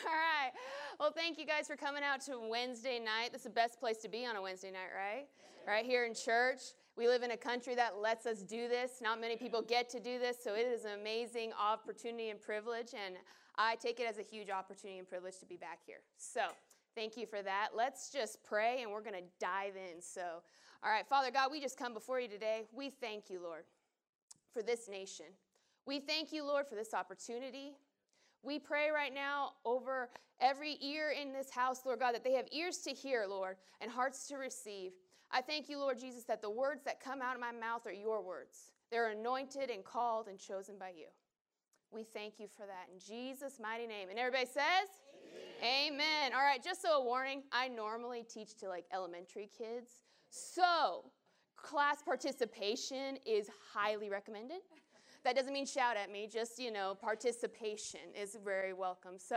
right. Well, thank you guys for coming out to Wednesday night. This is the best place to be on a Wednesday night, right? Right here in church. We live in a country that lets us do this. Not many people get to do this, so it is an amazing opportunity and privilege, and I take it as a huge opportunity and privilege to be back here. So, thank you for that. Let's just pray and we're going to dive in. So, all right, Father God, we just come before you today. We thank you, Lord, for this nation. We thank you, Lord, for this opportunity. We pray right now over every ear in this house, Lord God, that they have ears to hear, Lord, and hearts to receive. I thank you, Lord Jesus, that the words that come out of my mouth are your words. They're anointed and called and chosen by you. We thank you for that in Jesus' mighty name. And everybody says, Amen. Amen. All right, just so a warning, I normally teach to like elementary kids. So, class participation is highly recommended. That doesn't mean shout at me, just, you know, participation is very welcome. So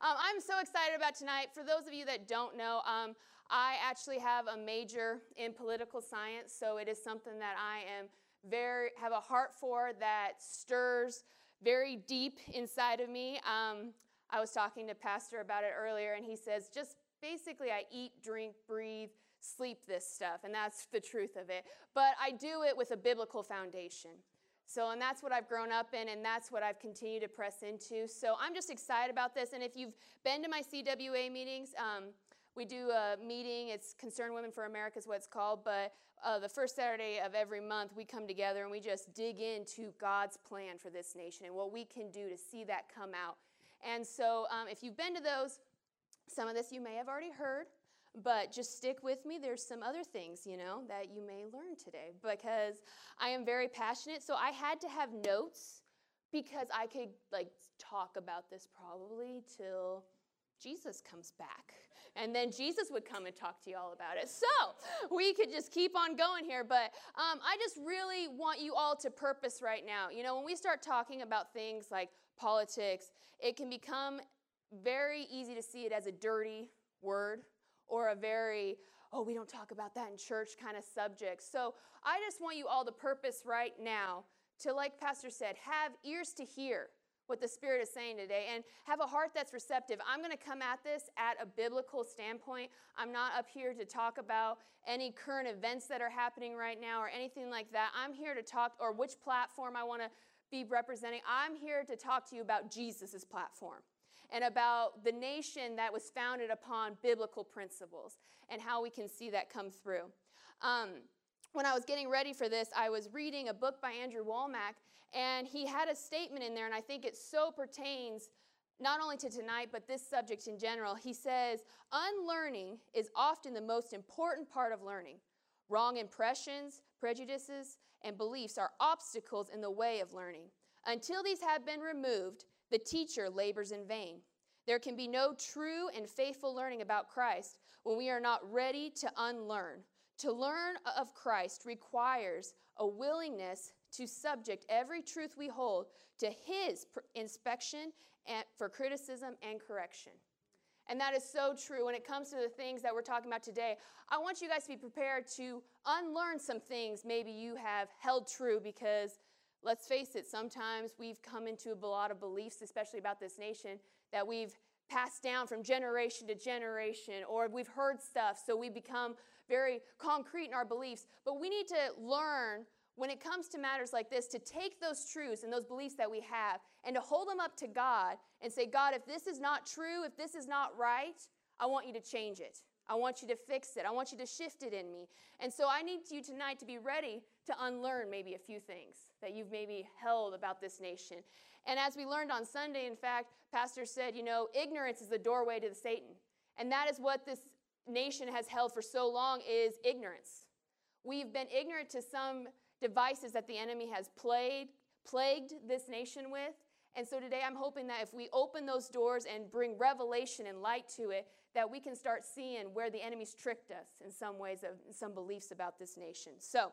um, I'm so excited about tonight. For those of you that don't know, um, I actually have a major in political science, so it is something that I am very, have a heart for that stirs very deep inside of me. Um, I was talking to Pastor about it earlier, and he says, just basically, I eat, drink, breathe, sleep this stuff, and that's the truth of it. But I do it with a biblical foundation. So, and that's what I've grown up in, and that's what I've continued to press into. So, I'm just excited about this. And if you've been to my CWA meetings, um, we do a meeting. It's Concerned Women for America, is what it's called. But uh, the first Saturday of every month, we come together and we just dig into God's plan for this nation and what we can do to see that come out. And so, um, if you've been to those, some of this you may have already heard. But just stick with me. There's some other things, you know, that you may learn today because I am very passionate. So I had to have notes because I could like talk about this probably till Jesus comes back. And then Jesus would come and talk to you all about it. So we could just keep on going here. But um, I just really want you all to purpose right now. You know, when we start talking about things like politics, it can become very easy to see it as a dirty word or a very, oh, we don't talk about that in church kind of subject. So I just want you all to purpose right now to, like Pastor said, have ears to hear what the Spirit is saying today and have a heart that's receptive. I'm going to come at this at a biblical standpoint. I'm not up here to talk about any current events that are happening right now or anything like that. I'm here to talk, or which platform I want to be representing. I'm here to talk to you about Jesus' platform and about the nation that was founded upon biblical principles and how we can see that come through. Um, when I was getting ready for this, I was reading a book by Andrew Wommack, and he had a statement in there, and I think it so pertains not only to tonight, but this subject in general. He says, Unlearning is often the most important part of learning. Wrong impressions, prejudices, and beliefs are obstacles in the way of learning. Until these have been removed, the teacher labors in vain. There can be no true and faithful learning about Christ when we are not ready to unlearn. To learn of Christ requires a willingness to subject every truth we hold to His inspection and for criticism and correction. And that is so true when it comes to the things that we're talking about today. I want you guys to be prepared to unlearn some things maybe you have held true because let's face it, sometimes we've come into a lot of beliefs, especially about this nation, that we've passed down from generation to generation, or we've heard stuff, so we become very concrete in our beliefs. But we need to learn when it comes to matters like this to take those truths and those beliefs that we have and to hold them up to God and say, God, if this is not true, if this is not right, I want you to change it. I want you to fix it. I want you to shift it in me. And so I need you tonight to be ready to unlearn maybe a few things that you've maybe held about this nation. And as we learned on Sunday, in fact, Pastor said, you know, ignorance is the doorway to the Satan. And that is what this nation has held for so long is ignorance. We've been ignorant to some devices that the enemy has played, plagued this nation with. And so today I'm hoping that if we open those doors and bring revelation and light to it, that we can start seeing where the enemy's tricked us in some ways of some beliefs about this nation. So,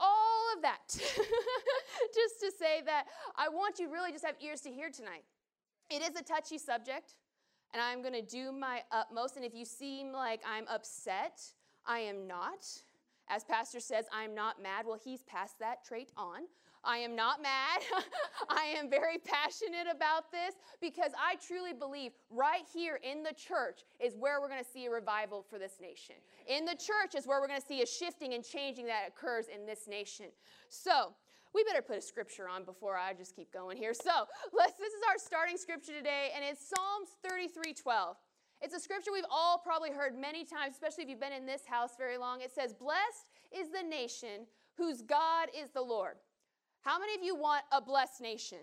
all of that just to say that I want you really just have ears to hear tonight. It is a touchy subject, and I'm going to do my utmost. And if you seem like I'm upset, I am not. As Pastor says, I'm not mad. Well, he's passed that trait on. I am not mad. I am very passionate about this because I truly believe right here in the church is where we're going to see a revival for this nation. In the church is where we're going to see a shifting and changing that occurs in this nation. So, we better put a scripture on before I just keep going here. So, let's this is our starting scripture today and it's Psalms 33:12. It's a scripture we've all probably heard many times, especially if you've been in this house very long. It says, "Blessed is the nation whose God is the Lord." How many of you want a blessed nation?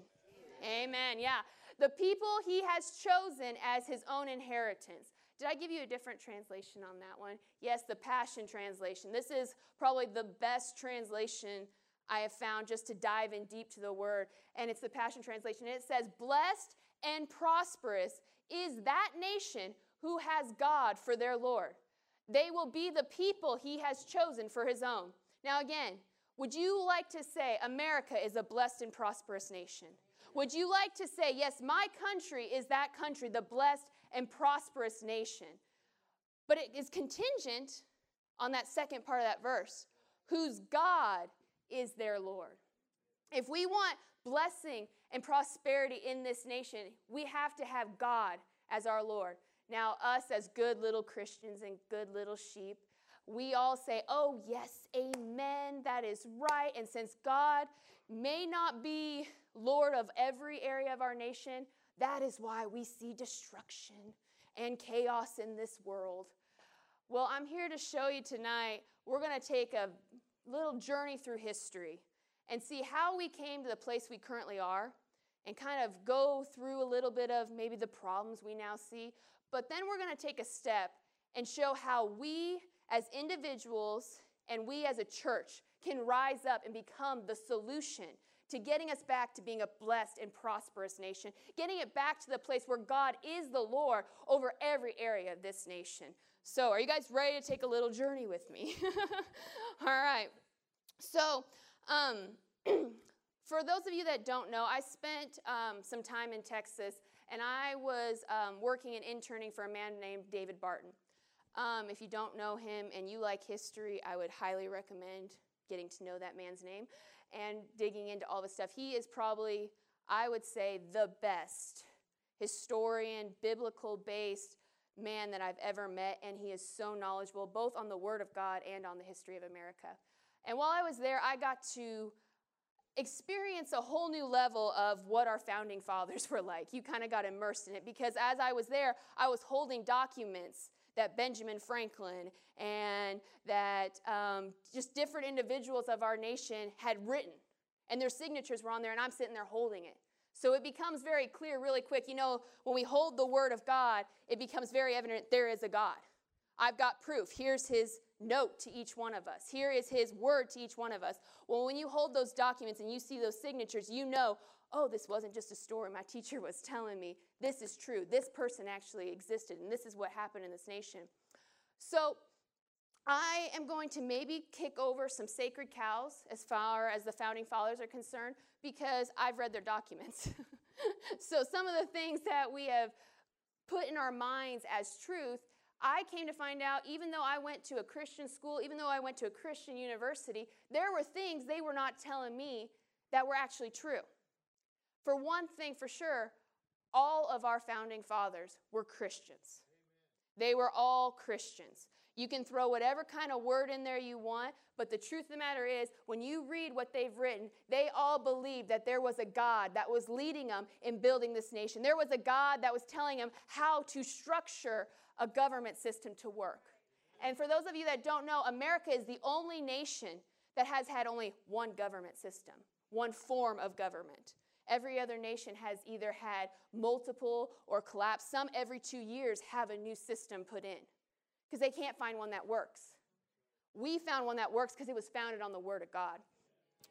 Amen. Amen. Yeah. The people he has chosen as his own inheritance. Did I give you a different translation on that one? Yes, the Passion Translation. This is probably the best translation I have found just to dive in deep to the word. And it's the Passion Translation. And it says, Blessed and prosperous is that nation who has God for their Lord. They will be the people he has chosen for his own. Now, again, would you like to say America is a blessed and prosperous nation? Would you like to say, yes, my country is that country, the blessed and prosperous nation? But it is contingent on that second part of that verse, whose God is their Lord. If we want blessing and prosperity in this nation, we have to have God as our Lord. Now, us as good little Christians and good little sheep, we all say, Oh, yes, amen, that is right. And since God may not be Lord of every area of our nation, that is why we see destruction and chaos in this world. Well, I'm here to show you tonight, we're going to take a little journey through history and see how we came to the place we currently are and kind of go through a little bit of maybe the problems we now see. But then we're going to take a step and show how we as individuals and we as a church can rise up and become the solution to getting us back to being a blessed and prosperous nation, getting it back to the place where God is the Lord over every area of this nation. So, are you guys ready to take a little journey with me? All right. So, um, for those of you that don't know, I spent um, some time in Texas and I was um, working and interning for a man named David Barton. Um, if you don't know him and you like history, I would highly recommend getting to know that man's name and digging into all the stuff. He is probably, I would say, the best historian, biblical based man that I've ever met, and he is so knowledgeable both on the Word of God and on the history of America. And while I was there, I got to experience a whole new level of what our founding fathers were like. You kind of got immersed in it because as I was there, I was holding documents that Benjamin Franklin and that um, just different individuals of our nation had written. And their signatures were on there, and I'm sitting there holding it. So it becomes very clear really quick. You know, when we hold the Word of God, it becomes very evident there is a God. I've got proof. Here's His note to each one of us. Here is His Word to each one of us. Well, when you hold those documents and you see those signatures, you know, oh, this wasn't just a story my teacher was telling me. This is true. This person actually existed, and this is what happened in this nation. So, I am going to maybe kick over some sacred cows as far as the founding fathers are concerned because I've read their documents. so, some of the things that we have put in our minds as truth, I came to find out, even though I went to a Christian school, even though I went to a Christian university, there were things they were not telling me that were actually true. For one thing for sure, all of our founding fathers were Christians. They were all Christians. You can throw whatever kind of word in there you want, but the truth of the matter is, when you read what they've written, they all believed that there was a God that was leading them in building this nation. There was a God that was telling them how to structure a government system to work. And for those of you that don't know, America is the only nation that has had only one government system, one form of government. Every other nation has either had multiple or collapsed. Some every two years have a new system put in because they can't find one that works. We found one that works because it was founded on the Word of God.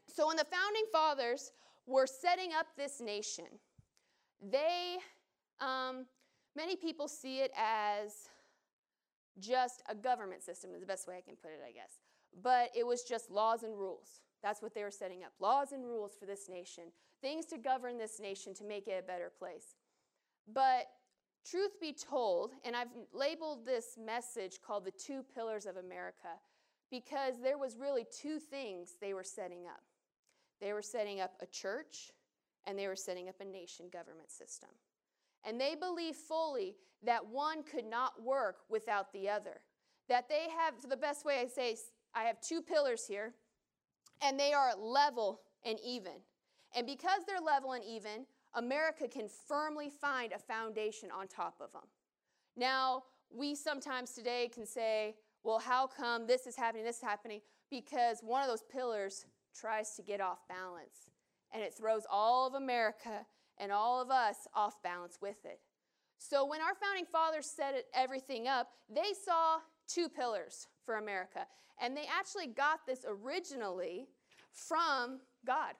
So when the founding fathers were setting up this nation, they, um, many people see it as just a government system, is the best way I can put it, I guess. But it was just laws and rules. That's what they were setting up laws and rules for this nation, things to govern this nation to make it a better place. But truth be told, and I've labeled this message called the two pillars of America because there was really two things they were setting up. They were setting up a church and they were setting up a nation government system. And they believed fully that one could not work without the other. That they have, the best way I say, I have two pillars here, and they are level and even. And because they're level and even, America can firmly find a foundation on top of them. Now, we sometimes today can say, well, how come this is happening, this is happening? Because one of those pillars tries to get off balance and it throws all of America and all of us off balance with it. So when our founding fathers set everything up, they saw two pillars for America. And they actually got this originally from God.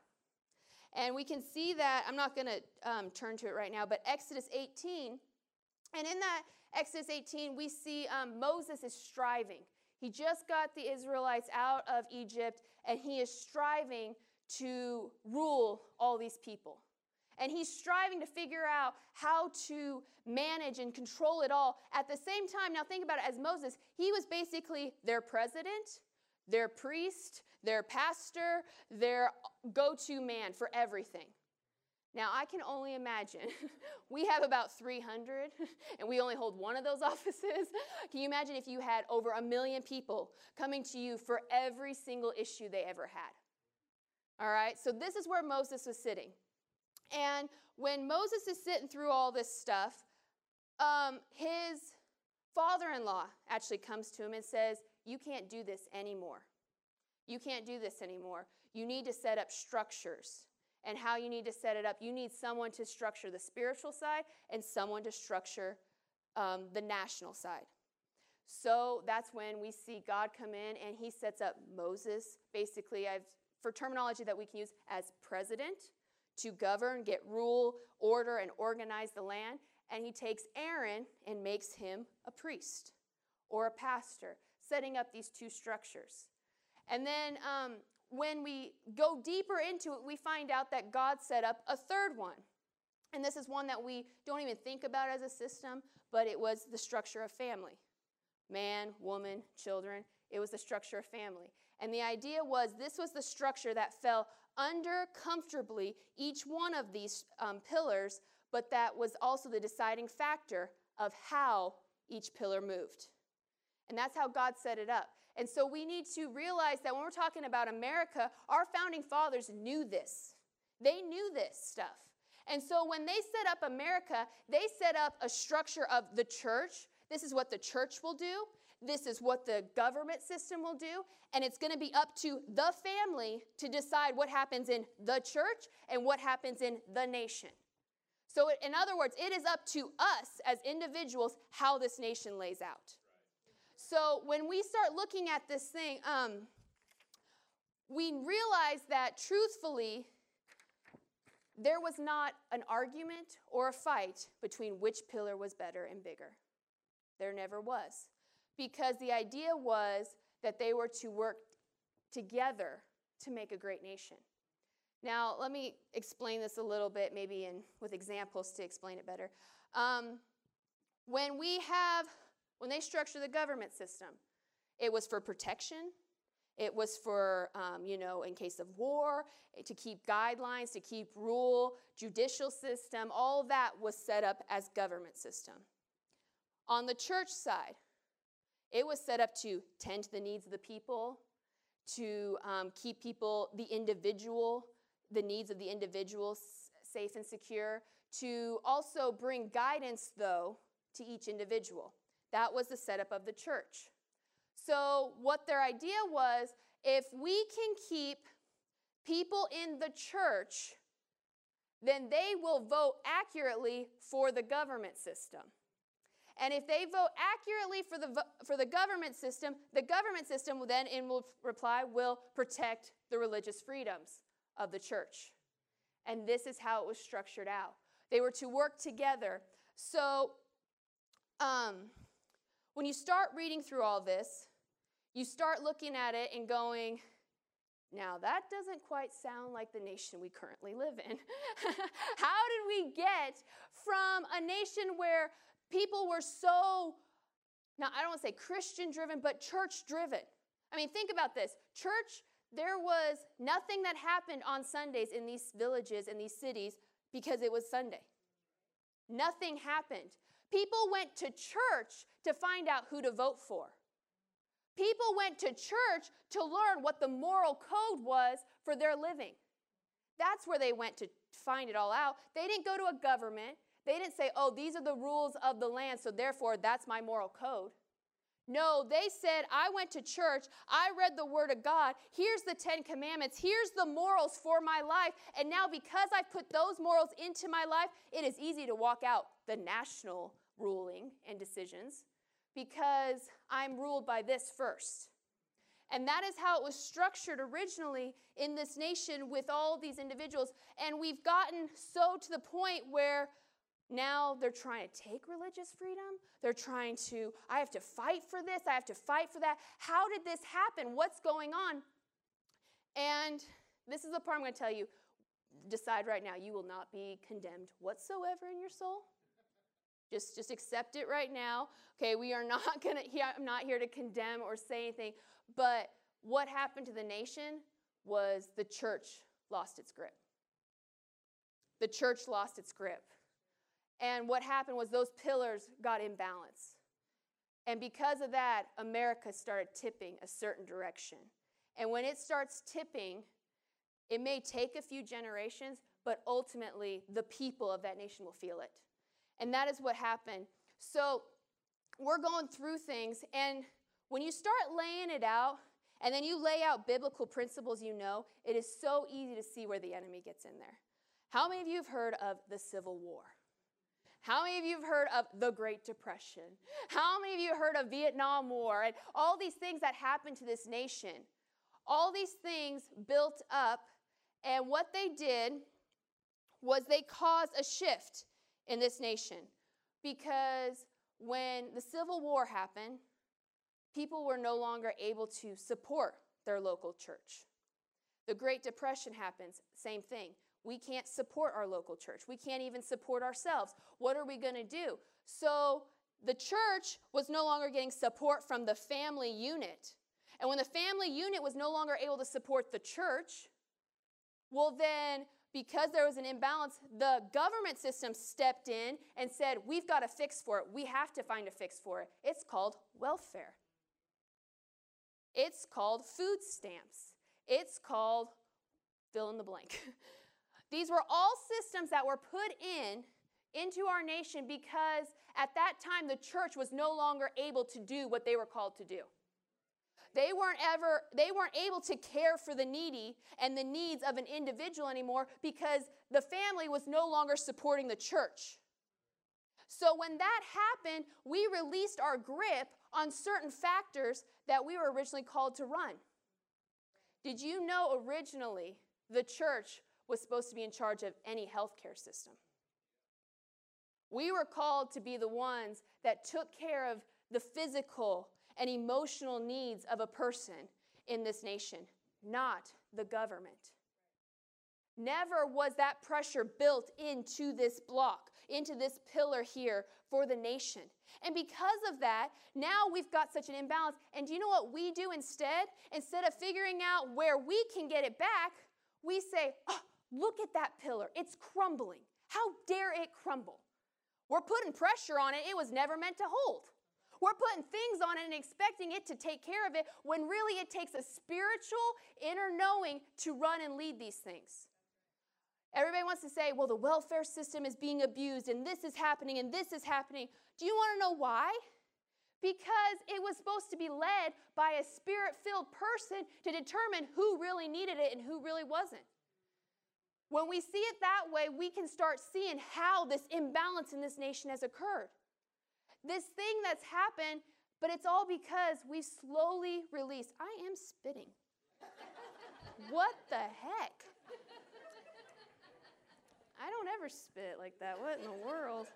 And we can see that, I'm not going to um, turn to it right now, but Exodus 18. And in that Exodus 18, we see um, Moses is striving. He just got the Israelites out of Egypt, and he is striving to rule all these people. And he's striving to figure out how to manage and control it all. At the same time, now think about it as Moses, he was basically their president, their priest, their pastor, their go to man for everything. Now, I can only imagine. we have about 300, and we only hold one of those offices. Can you imagine if you had over a million people coming to you for every single issue they ever had? All right, so this is where Moses was sitting. And when Moses is sitting through all this stuff, um, his father in law actually comes to him and says, You can't do this anymore. You can't do this anymore. You need to set up structures. And how you need to set it up, you need someone to structure the spiritual side and someone to structure um, the national side. So that's when we see God come in and he sets up Moses, basically, I've, for terminology that we can use, as president to govern, get rule, order, and organize the land. And he takes Aaron and makes him a priest or a pastor, setting up these two structures. And then um, when we go deeper into it, we find out that God set up a third one. And this is one that we don't even think about as a system, but it was the structure of family man, woman, children. It was the structure of family. And the idea was this was the structure that fell under comfortably each one of these um, pillars, but that was also the deciding factor of how each pillar moved. And that's how God set it up. And so we need to realize that when we're talking about America, our founding fathers knew this. They knew this stuff. And so when they set up America, they set up a structure of the church. This is what the church will do. This is what the government system will do. And it's going to be up to the family to decide what happens in the church and what happens in the nation. So, in other words, it is up to us as individuals how this nation lays out. So, when we start looking at this thing, um, we realize that truthfully, there was not an argument or a fight between which pillar was better and bigger. There never was because the idea was that they were to work together to make a great nation. Now, let me explain this a little bit, maybe in, with examples to explain it better. Um, when we have, when they structure the government system, it was for protection. It was for, um, you know, in case of war, to keep guidelines, to keep rule, judicial system, all that was set up as government system. On the church side, it was set up to tend to the needs of the people, to um, keep people, the individual, the needs of the individual safe and secure, to also bring guidance, though, to each individual. That was the setup of the church. So, what their idea was if we can keep people in the church, then they will vote accurately for the government system. And if they vote accurately for the, for the government system, the government system will then, in will reply, will protect the religious freedoms of the church. And this is how it was structured out. They were to work together. So, um, when you start reading through all this, you start looking at it and going, now that doesn't quite sound like the nation we currently live in. How did we get from a nation where People were so, now I don't want to say Christian driven, but church driven. I mean, think about this church, there was nothing that happened on Sundays in these villages and these cities because it was Sunday. Nothing happened. People went to church to find out who to vote for. People went to church to learn what the moral code was for their living. That's where they went to find it all out. They didn't go to a government. They didn't say, oh, these are the rules of the land, so therefore that's my moral code. No, they said, I went to church, I read the Word of God, here's the Ten Commandments, here's the morals for my life, and now because I've put those morals into my life, it is easy to walk out the national ruling and decisions because I'm ruled by this first. And that is how it was structured originally in this nation with all these individuals. And we've gotten so to the point where now they're trying to take religious freedom. They're trying to, I have to fight for this, I have to fight for that. How did this happen? What's going on? And this is the part I'm going to tell you. Decide right now, you will not be condemned whatsoever in your soul. Just, just accept it right now. Okay, we are not gonna. I'm not here to condemn or say anything. But what happened to the nation was the church lost its grip. The church lost its grip. And what happened was those pillars got imbalanced. And because of that, America started tipping a certain direction. And when it starts tipping, it may take a few generations, but ultimately the people of that nation will feel it. And that is what happened. So we're going through things, and when you start laying it out, and then you lay out biblical principles you know, it is so easy to see where the enemy gets in there. How many of you have heard of the Civil War? How many of you have heard of the Great Depression? How many of you heard of Vietnam War and all these things that happened to this nation? All these things built up, and what they did was they caused a shift in this nation because when the Civil War happened, people were no longer able to support their local church. The Great Depression happens, same thing. We can't support our local church. We can't even support ourselves. What are we going to do? So the church was no longer getting support from the family unit. And when the family unit was no longer able to support the church, well, then because there was an imbalance, the government system stepped in and said, We've got a fix for it. We have to find a fix for it. It's called welfare, it's called food stamps, it's called fill in the blank. These were all systems that were put in into our nation because at that time the church was no longer able to do what they were called to do. They weren't ever they weren't able to care for the needy and the needs of an individual anymore because the family was no longer supporting the church. So when that happened, we released our grip on certain factors that we were originally called to run. Did you know originally the church was supposed to be in charge of any healthcare system? We were called to be the ones that took care of the physical and emotional needs of a person in this nation, not the government. Never was that pressure built into this block, into this pillar here for the nation. And because of that, now we've got such an imbalance. And do you know what we do instead? Instead of figuring out where we can get it back, we say, oh, look at that pillar. It's crumbling. How dare it crumble? We're putting pressure on it it was never meant to hold. We're putting things on it and expecting it to take care of it when really it takes a spiritual inner knowing to run and lead these things. Everybody wants to say, well, the welfare system is being abused and this is happening and this is happening. Do you want to know why? Because it was supposed to be led by a spirit filled person to determine who really needed it and who really wasn't. When we see it that way, we can start seeing how this imbalance in this nation has occurred this thing that's happened, but it's all because we slowly release. I am spitting. what the heck? I don't ever spit like that. What in the world?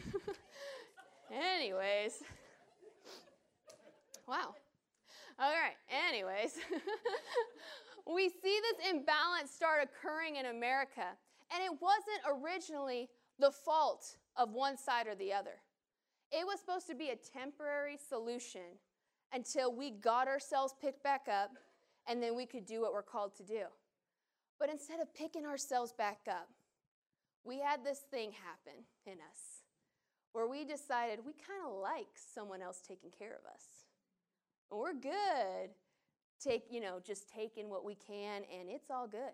Anyways. Wow. All right. Anyways. we see this imbalance start occurring in America. And it wasn't originally the fault of one side or the other. It was supposed to be a temporary solution until we got ourselves picked back up and then we could do what we're called to do. But instead of picking ourselves back up, we had this thing happen in us where we decided we kind of like someone else taking care of us. And we're good, take, you know, just taking what we can and it's all good.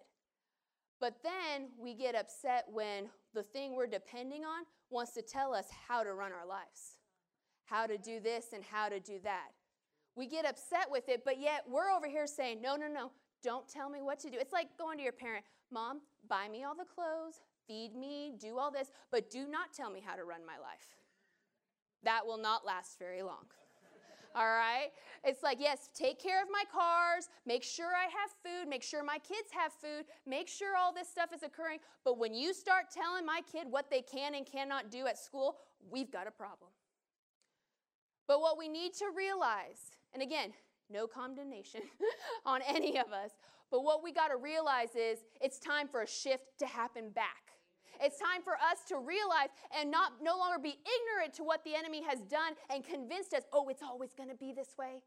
But then we get upset when the thing we're depending on wants to tell us how to run our lives, how to do this and how to do that. We get upset with it, but yet we're over here saying, no, no, no, don't tell me what to do. It's like going to your parent, Mom, buy me all the clothes, feed me, do all this, but do not tell me how to run my life. That will not last very long. All right? It's like, yes, take care of my cars, make sure I have food, make sure my kids have food, make sure all this stuff is occurring. But when you start telling my kid what they can and cannot do at school, we've got a problem. But what we need to realize, and again, no condemnation on any of us, but what we got to realize is it's time for a shift to happen back. It's time for us to realize and not no longer be ignorant to what the enemy has done and convinced us, oh, it's always going to be this way.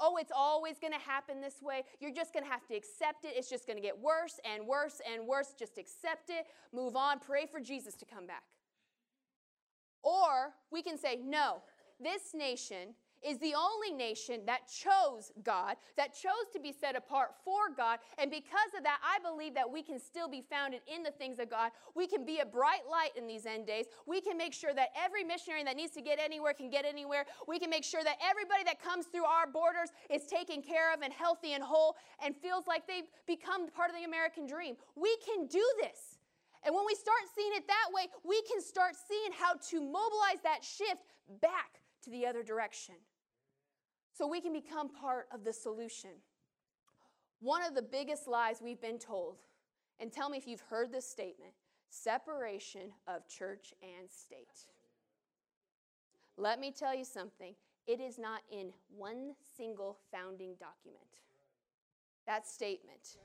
Oh, it's always going to happen this way. You're just going to have to accept it. It's just going to get worse and worse and worse. Just accept it, move on, pray for Jesus to come back. Or we can say, no, this nation is the only nation that chose God, that chose to be set apart for God. And because of that, I believe that we can still be founded in the things of God. We can be a bright light in these end days. We can make sure that every missionary that needs to get anywhere can get anywhere. We can make sure that everybody that comes through our borders is taken care of and healthy and whole and feels like they've become part of the American dream. We can do this. And when we start seeing it that way, we can start seeing how to mobilize that shift back to the other direction so we can become part of the solution. One of the biggest lies we've been told, and tell me if you've heard this statement separation of church and state. Let me tell you something it is not in one single founding document. That statement.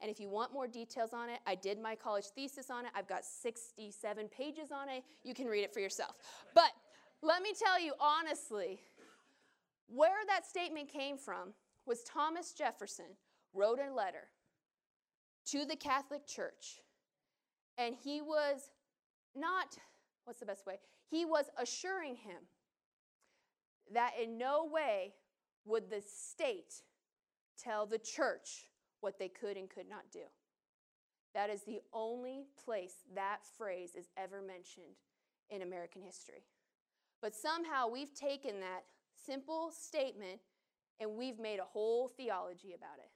And if you want more details on it, I did my college thesis on it. I've got 67 pages on it. You can read it for yourself. But let me tell you honestly, where that statement came from was Thomas Jefferson wrote a letter to the Catholic Church, and he was not, what's the best way? He was assuring him that in no way would the state tell the church what they could and could not do. That is the only place that phrase is ever mentioned in American history. But somehow we've taken that simple statement and we've made a whole theology about it.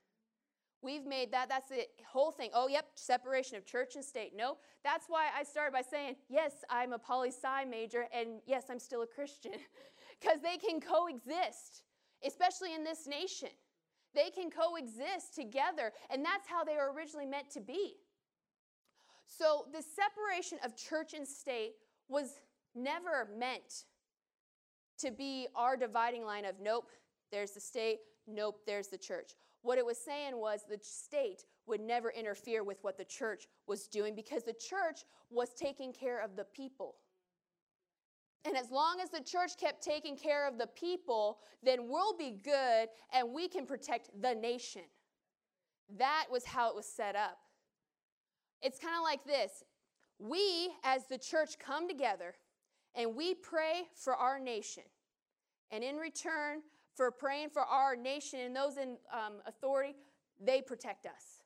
We've made that, that's the whole thing. Oh, yep, separation of church and state. No, that's why I started by saying, yes, I'm a poli sci major, and yes, I'm still a Christian, because they can coexist, especially in this nation. They can coexist together, and that's how they were originally meant to be. So, the separation of church and state was never meant to be our dividing line of nope, there's the state, nope, there's the church. What it was saying was the state would never interfere with what the church was doing because the church was taking care of the people. And as long as the church kept taking care of the people, then we'll be good and we can protect the nation. That was how it was set up. It's kind of like this we, as the church, come together and we pray for our nation. And in return for praying for our nation and those in um, authority, they protect us.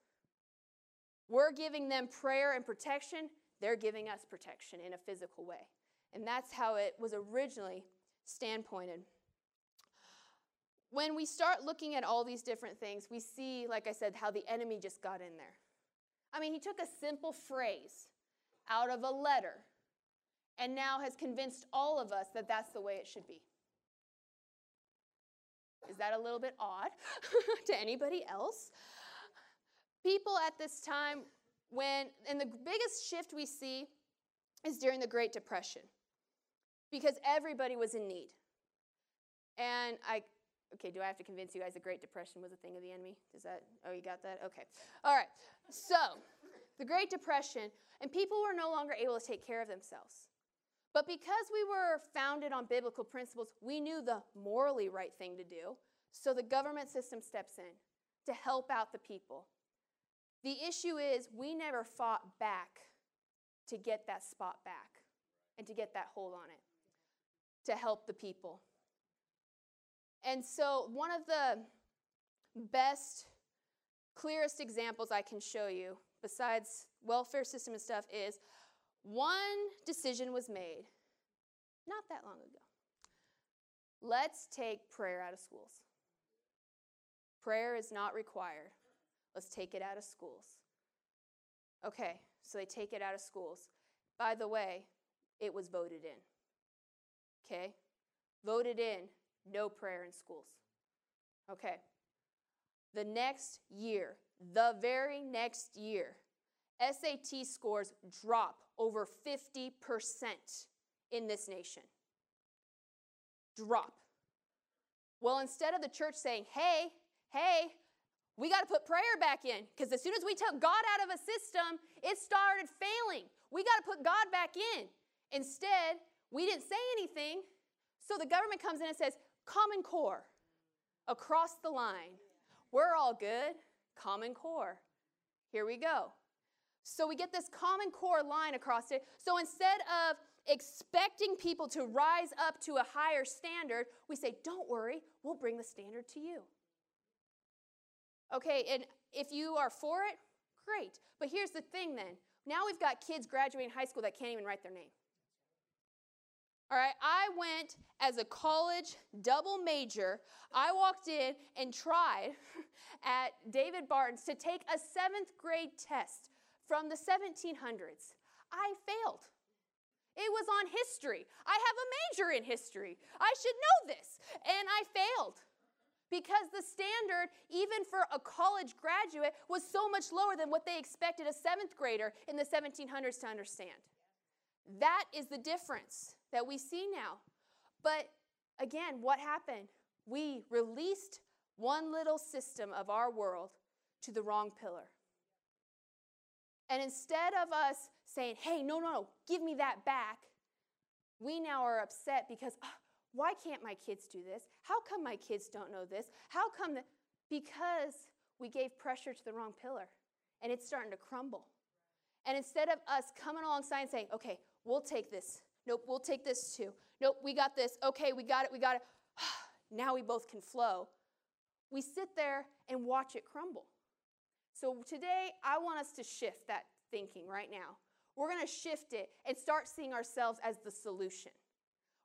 We're giving them prayer and protection, they're giving us protection in a physical way. And that's how it was originally standpointed. When we start looking at all these different things, we see, like I said, how the enemy just got in there. I mean, he took a simple phrase out of a letter and now has convinced all of us that that's the way it should be. Is that a little bit odd to anybody else? People at this time, when, and the biggest shift we see is during the Great Depression because everybody was in need. And I, okay, do I have to convince you guys the Great Depression was a thing of the enemy? Does that, oh, you got that? Okay. All right. So, the Great Depression, and people were no longer able to take care of themselves. But because we were founded on biblical principles, we knew the morally right thing to do. So the government system steps in. to help out the people. The issue is we never fought back to get that spot back and to get that hold on it to help the people. And so, one of the best, clearest examples I can show you, besides welfare system and stuff, is one decision was made not that long ago. Let's take prayer out of schools. Prayer is not required. Let's take it out of schools. Okay, so they take it out of schools. By the way, it was voted in. Okay? Voted in, no prayer in schools. Okay. The next year, the very next year, SAT scores drop over 50% in this nation. Drop. Well, instead of the church saying, hey, hey, we got to put prayer back in because as soon as we took God out of a system, it started failing. We got to put God back in. Instead, we didn't say anything. So the government comes in and says, Common Core, across the line. We're all good. Common Core. Here we go. So we get this Common Core line across it. So instead of expecting people to rise up to a higher standard, we say, Don't worry, we'll bring the standard to you. Okay, and if you are for it, great. But here's the thing then now we've got kids graduating high school that can't even write their name. All right, I went as a college double major. I walked in and tried at David Barton's to take a seventh grade test from the 1700s. I failed. It was on history. I have a major in history. I should know this. And I failed because the standard, even for a college graduate, was so much lower than what they expected a seventh grader in the 1700s to understand. That is the difference that we see now. But again, what happened? We released one little system of our world to the wrong pillar. And instead of us saying, hey, no, no, no, give me that back, we now are upset because oh, why can't my kids do this? How come my kids don't know this? How come that? Because we gave pressure to the wrong pillar and it's starting to crumble. And instead of us coming alongside and saying, okay, we'll take this. Nope, we'll take this too. Nope, we got this. Okay, we got it, we got it. now we both can flow. We sit there and watch it crumble. So today, I want us to shift that thinking right now. We're going to shift it and start seeing ourselves as the solution.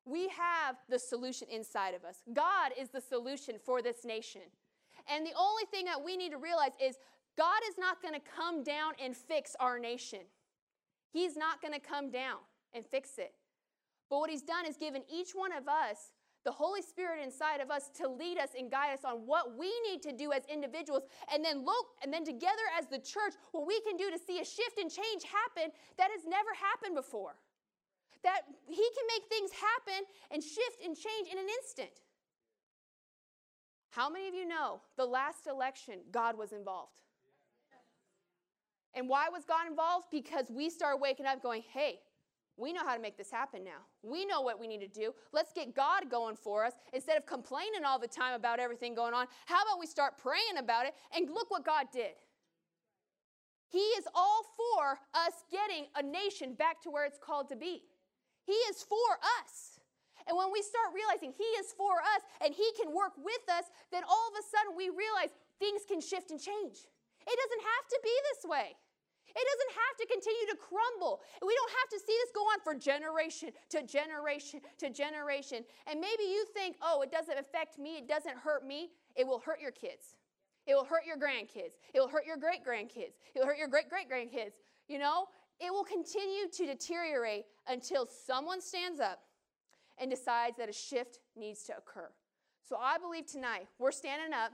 We have the solution inside of us. God is the solution for this nation. And the only thing that we need to realize is God is not going to come down and fix our nation. He's not going to come down and fix it. But what He's done is given each one of us the Holy Spirit inside of us to lead us and guide us on what we need to do as individuals, and then look, and then together as the church, what we can do to see a shift and change happen that has never happened before. That He can make things happen and shift and change in an instant. How many of you know the last election, God was involved? And why was God involved? Because we started waking up going, hey, we know how to make this happen now. We know what we need to do. Let's get God going for us instead of complaining all the time about everything going on. How about we start praying about it and look what God did? He is all for us getting a nation back to where it's called to be. He is for us. And when we start realizing He is for us and He can work with us, then all of a sudden we realize things can shift and change. It doesn't have to be this way. It doesn't have to continue to crumble. We don't have to see this go on for generation to generation to generation. And maybe you think, oh, it doesn't affect me, it doesn't hurt me. It will hurt your kids. It will hurt your grandkids. It will hurt your great grandkids. It will hurt your great great grandkids. You know, it will continue to deteriorate until someone stands up and decides that a shift needs to occur. So I believe tonight we're standing up.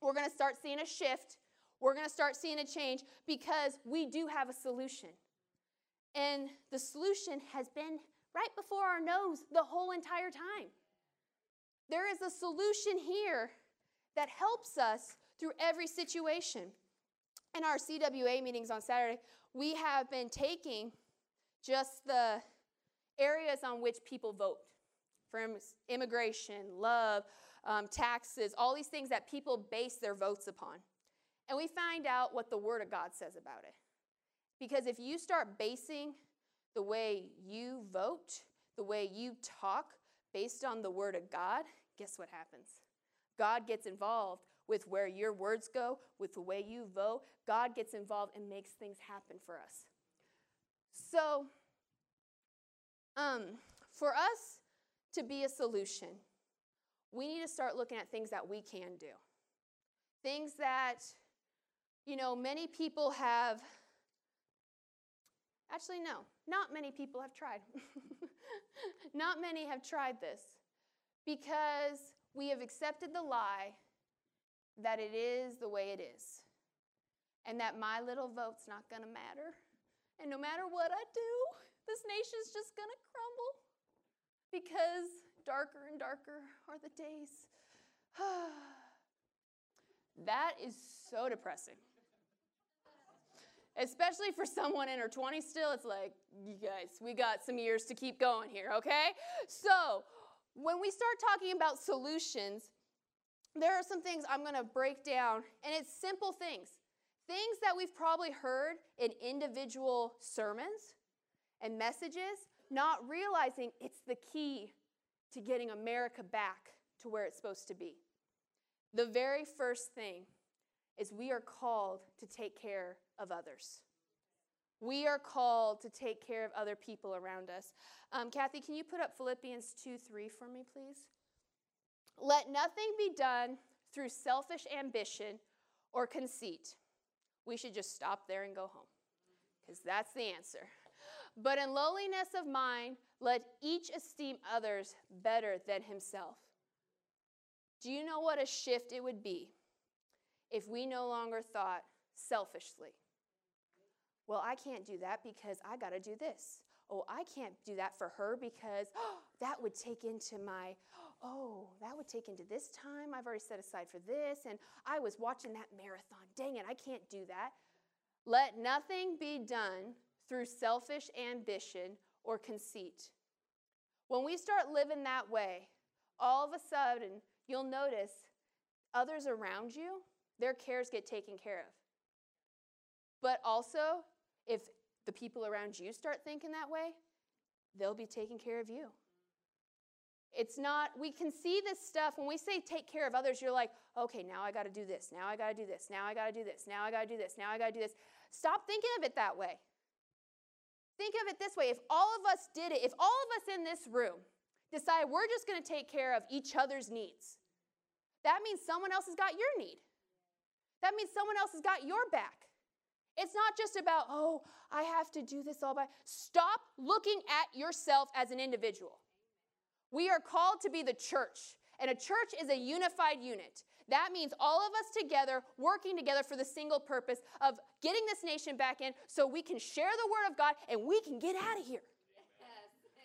We're going to start seeing a shift we're going to start seeing a change because we do have a solution. And the solution has been right before our nose the whole entire time. There is a solution here that helps us through every situation. In our CWA meetings on Saturday, we have been taking just the areas on which people vote from immigration, love, um, taxes, all these things that people base their votes upon. And we find out what the Word of God says about it. Because if you start basing the way you vote, the way you talk based on the Word of God, guess what happens? God gets involved with where your words go, with the way you vote. God gets involved and makes things happen for us. So, um, for us to be a solution, we need to start looking at things that we can do. Things that, you know, many people have. Actually, no, not many people have tried. not many have tried this because we have accepted the lie that it is the way it is and that my little vote's not going to matter. And no matter what I do, this nation's just going to crumble because darker and darker are the days. that is so depressing. Especially for someone in her 20s still, it's like, you guys, we got some years to keep going here, okay? So, when we start talking about solutions, there are some things I'm to break down, and it's simple things. Things that we've probably heard in individual sermons and messages, not realizing it's the key to getting America back to where it's supposed to be. The very first thing is we are called to take care of others. We are called to take care of other people around us. Um, Kathy, can you put up Philippians 2 3 for me, please? Let nothing be done through selfish ambition or conceit. We should just stop there and go home because that's the answer. But in lowliness of mind, let each esteem others better than himself. Do you know what a shift it would be if we no longer thought selfishly? Well, I can't do that because I got to do this. Oh, I can't do that for her because oh, that would take into my, oh, that would take into this time I've already set aside for this. And I was watching that marathon. Dang it, I can't do that. Let nothing be done through selfish ambition or conceit. When we start living that way, all of a sudden, you'll notice others around you, their cares get taken care of. But also, if the people around you start thinking that way, they'll be taking care of you. It's not, we can see this stuff. When we say take care of others, you're like, okay, now I got to do this. Now I got to do this. Now I got to do this. Now I got to do this. Now I got to do this. Stop thinking of it that way. Think of it this way if all of us did it, if all of us in this room decide we're just to take care of each other's needs, that means someone else has got your need. That means someone else has got your back. It's not just about, oh, I have to do this all by. Stop looking at yourself as an individual. We are called to be the church, and a church is a unified unit. That means all of us together, working together for the single purpose of getting this nation back in so we can share the word of God and we can get out of here. Yes.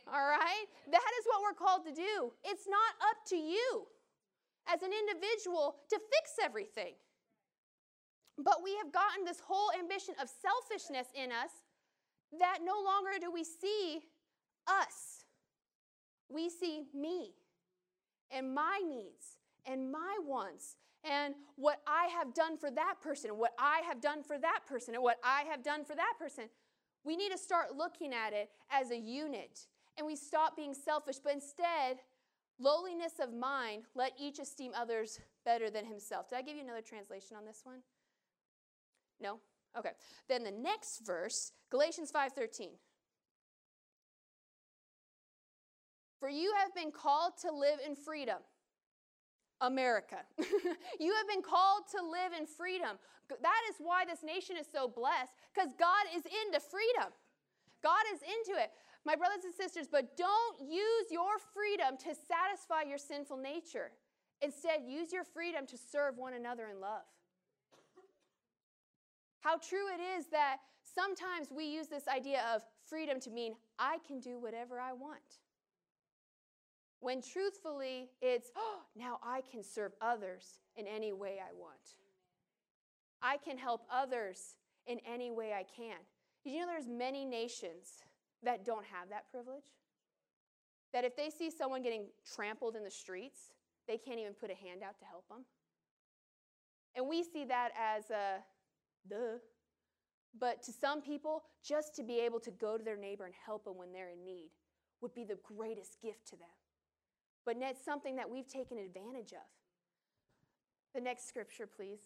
All right? That is what we're called to do. It's not up to you as an individual to fix everything. But we have gotten this whole ambition of selfishness in us that no longer do we see us. We see me and my needs and my wants and what I have done for that person and what I have done for that person and what I have done for that person. We need to start looking at it as a unit and we stop being selfish, but instead, lowliness of mind, let each esteem others better than himself. Did I give you another translation on this one? No? Okay. Then the next verse, Galatians 5:13. For you have been called to live in freedom. America. you have been called to live in freedom. That is why this nation is so blessed, because God is into freedom. God is into it. My brothers and sisters, but don't use your freedom to satisfy your sinful nature. Instead, use your freedom to serve one another in love. How true it is that sometimes we use this idea of freedom to mean I can do whatever I want. When truthfully, it's, oh, now I can serve others in any way I want. I can help others in any way I can. Did you know there's many nations that don't have that privilege? that if they see someone getting trampled in the streets, they can't even put a hand out to help them. And we see that as a But to some people, just to be able to go to their neighbor and help them when they're in need would be the greatest gift to them. But it's something that we've taken advantage of. The next scripture, please.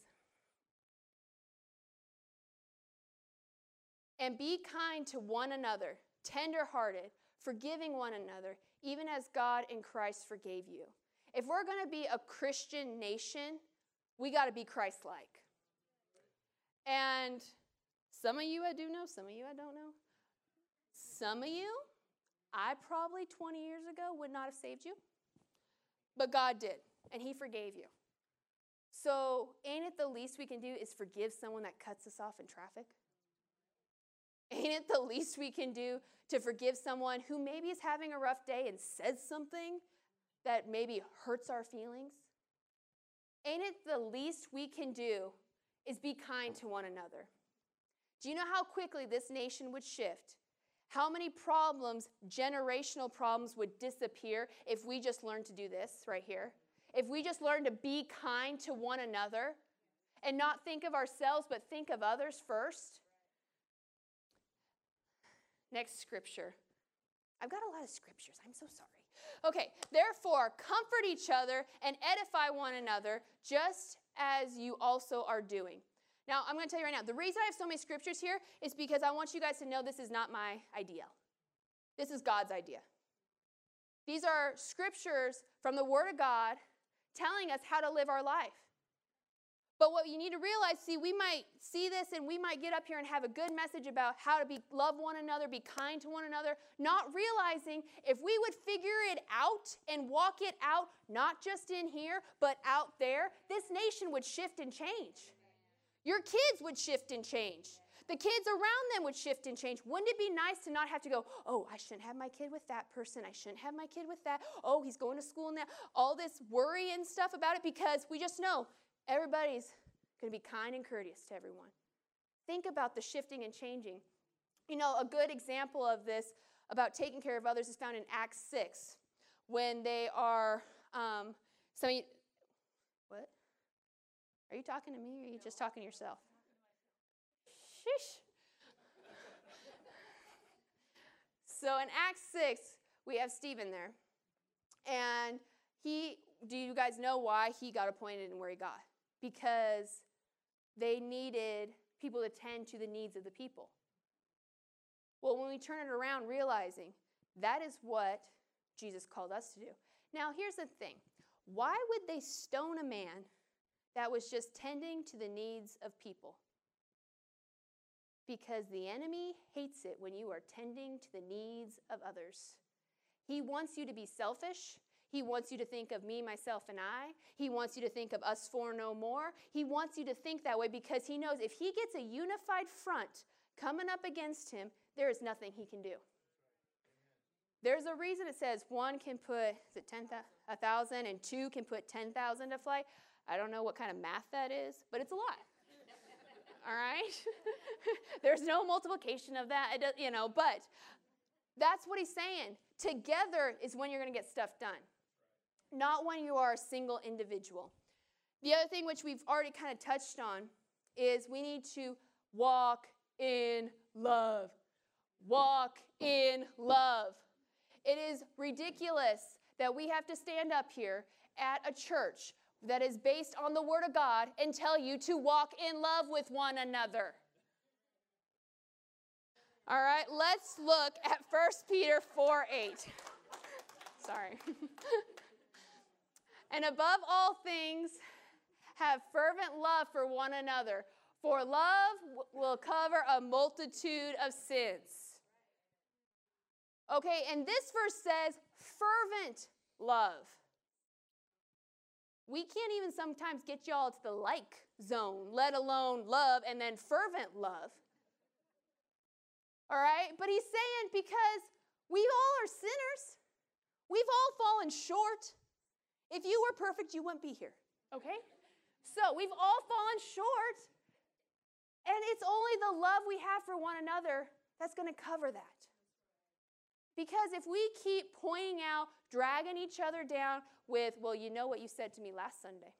And be kind to one another, tenderhearted, forgiving one another, even as God in Christ forgave you. If we're going to be a Christian nation, we got to be Christ like. And some of you I do know, some of you I don't know. Some of you, I probably 20 years ago would not have saved you, but God did, and He forgave you. So, ain't it the least we can do is forgive someone that cuts us off in traffic? Ain't it the least we can do to forgive someone who maybe is having a rough day and says something that maybe hurts our feelings? Ain't it the least we can do is be kind to one another? Do you know how quickly this nation would shift? How many problems, generational problems, would disappear if we just learned to do this right here? If we just learned to be kind to one another and not think of ourselves, but think of others first? Next scripture. I've got a lot of scriptures. I'm so sorry. Okay, therefore, comfort each other and edify one another, just as you also are doing. Now, I'm going to tell you right now the reason I have so many scriptures here is because I want you guys to know this is not my idea. This is God's idea. These are scriptures from the Word of God telling us how to live our life. But what you need to realize, see, we might see this and we might get up here and have a good message about how to be love one another, be kind to one another, not realizing if we would figure it out and walk it out, not just in here, but out there, this nation would shift and change. Your kids would shift and change. The kids around them would shift and change. Wouldn't it be nice to not have to go, oh, I shouldn't have my kid with that person. I shouldn't have my kid with that. Oh, he's going to school now. All this worry and stuff about it because we just know Everybody's going to be kind and courteous to everyone. Think about the shifting and changing. You know, a good example of this about taking care of others is found in Acts 6 when they are, um, some you, what? Are you talking to me or are you just talking to yourself? Shish. so in Acts 6, we have Stephen there. And he, do you guys know why he got appointed and where he got? Because they needed people to tend to the needs of the people. Well, when we turn it around, realizing that is what Jesus called us to do. Now, here's the thing why would they stone a man that was just tending to the needs of people? Because the enemy hates it when you are tending to the needs of others. He wants you to be selfish. He wants you to think of me, myself, and I. He wants you to think of us four no more. He wants you to think that way because he knows if he gets a unified front coming up against him, there is nothing he can do. There's a reason it says one can put, is it 10, 1,000 and two can put 10,000 to flight. I don't know what kind of math that is, but it's a lot. All right? There's no multiplication of that, you know, but that's what he's saying. Together is when you're going to get stuff done not when you are a single individual. The other thing which we've already kind of touched on is we need to walk in love. Walk in love. It is ridiculous that we have to stand up here at a church that is based on the Word of God and tell you to walk in love with one another. All right, let's look at 1 Peter 4 8. Sorry. And above all things, have fervent love for one another, for love will cover a multitude of sins. Okay, and this verse says fervent love. We can't even sometimes get y'all to the like zone, let alone love and then fervent love. All right? But he's saying because we all are sinners, we've all fallen short. If you were perfect, you wouldn't be here, okay? So we've all fallen short, and it's only the love we have for one another that's going to cover that. Because if we keep pointing out, dragging each other down with, well, you know what you said to me last Sunday.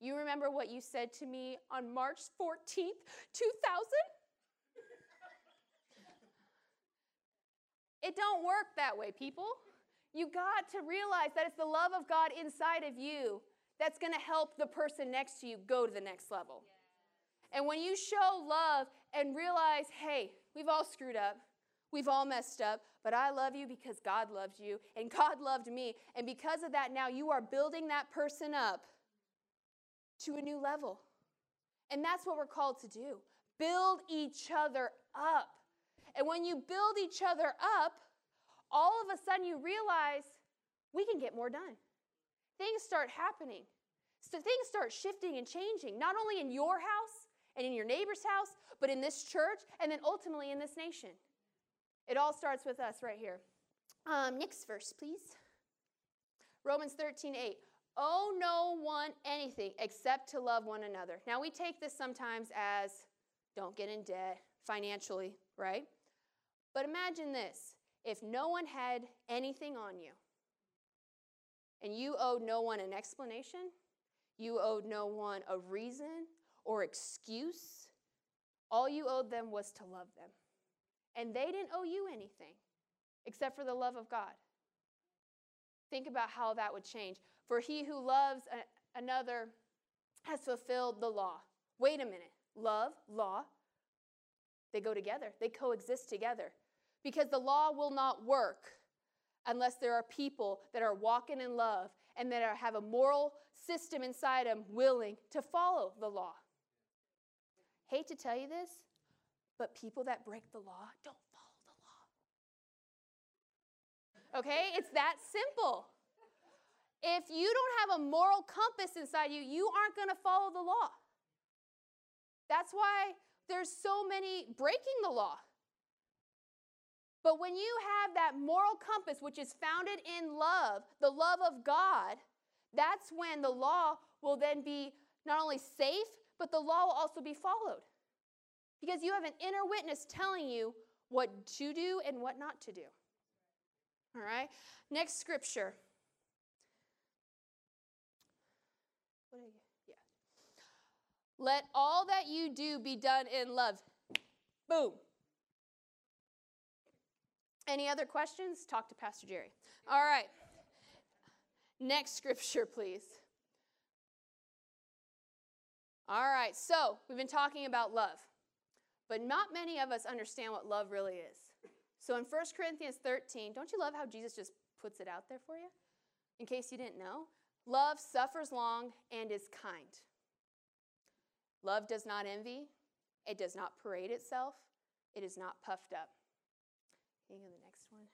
You remember what you said to me on March 14th, 2000? it don't work that way, people. You got to realize that it's the love of God inside of you that's going to help the person next to you go to the next level. And when you show love and realize, hey, we've all screwed up, we've all messed up, but I love you because God loves you and God loved me. And because of that, now you are building that person up to a new level. And that's what we're called to do build each other up. And when you build each other up, all of a sudden you realize we can get more done. Things start happening. So things start shifting and changing, not only in your house and in your neighbor's house, but in this church and then ultimately in this nation. It all starts with us right here. Um, next verse, please. Romans 13, 8. Owe no one anything except to love one another. Now, we take this sometimes as don't get in debt financially, right? But imagine this if no one had anything on you and you owed no one an explanation, you owed no one a reason or excuse, all you owed them was to love them. And they didn't owe you anything except for the love of God. Think about how that would change. For he who loves a, another has fulfilled the law. Wait a minute. Love, law, they go together, they coexist together. Because the law will not work unless there are people that are walking in love and that are, have a moral system inside them willing to follow the law. Hate to tell you this, but people that break the law don't follow the law. Okay? It's that simple. If you don't have a moral compass inside you, you aren't going to follow the law. That's why there's so many breaking the law. But when you have that moral compass, which is founded in love, the love of God, that's when the law will then be not only safe, but the law will also be followed. Because you have an inner witness telling you what to do and what not to do. All right? Next scripture. What are you? Yeah. Let all that you do be done in love. Boom. Any other questions? Talk to Pastor Jerry. All right. Next scripture, please. All right, so we've been talking about love, but not many of us understand what love really is. So in 1 Corinthians 13, don't you love how Jesus just puts it out there for you? In case you didn't know, love suffers long and is kind. Love does not envy, it does not parade itself, it is not puffed up. Hang on the next one.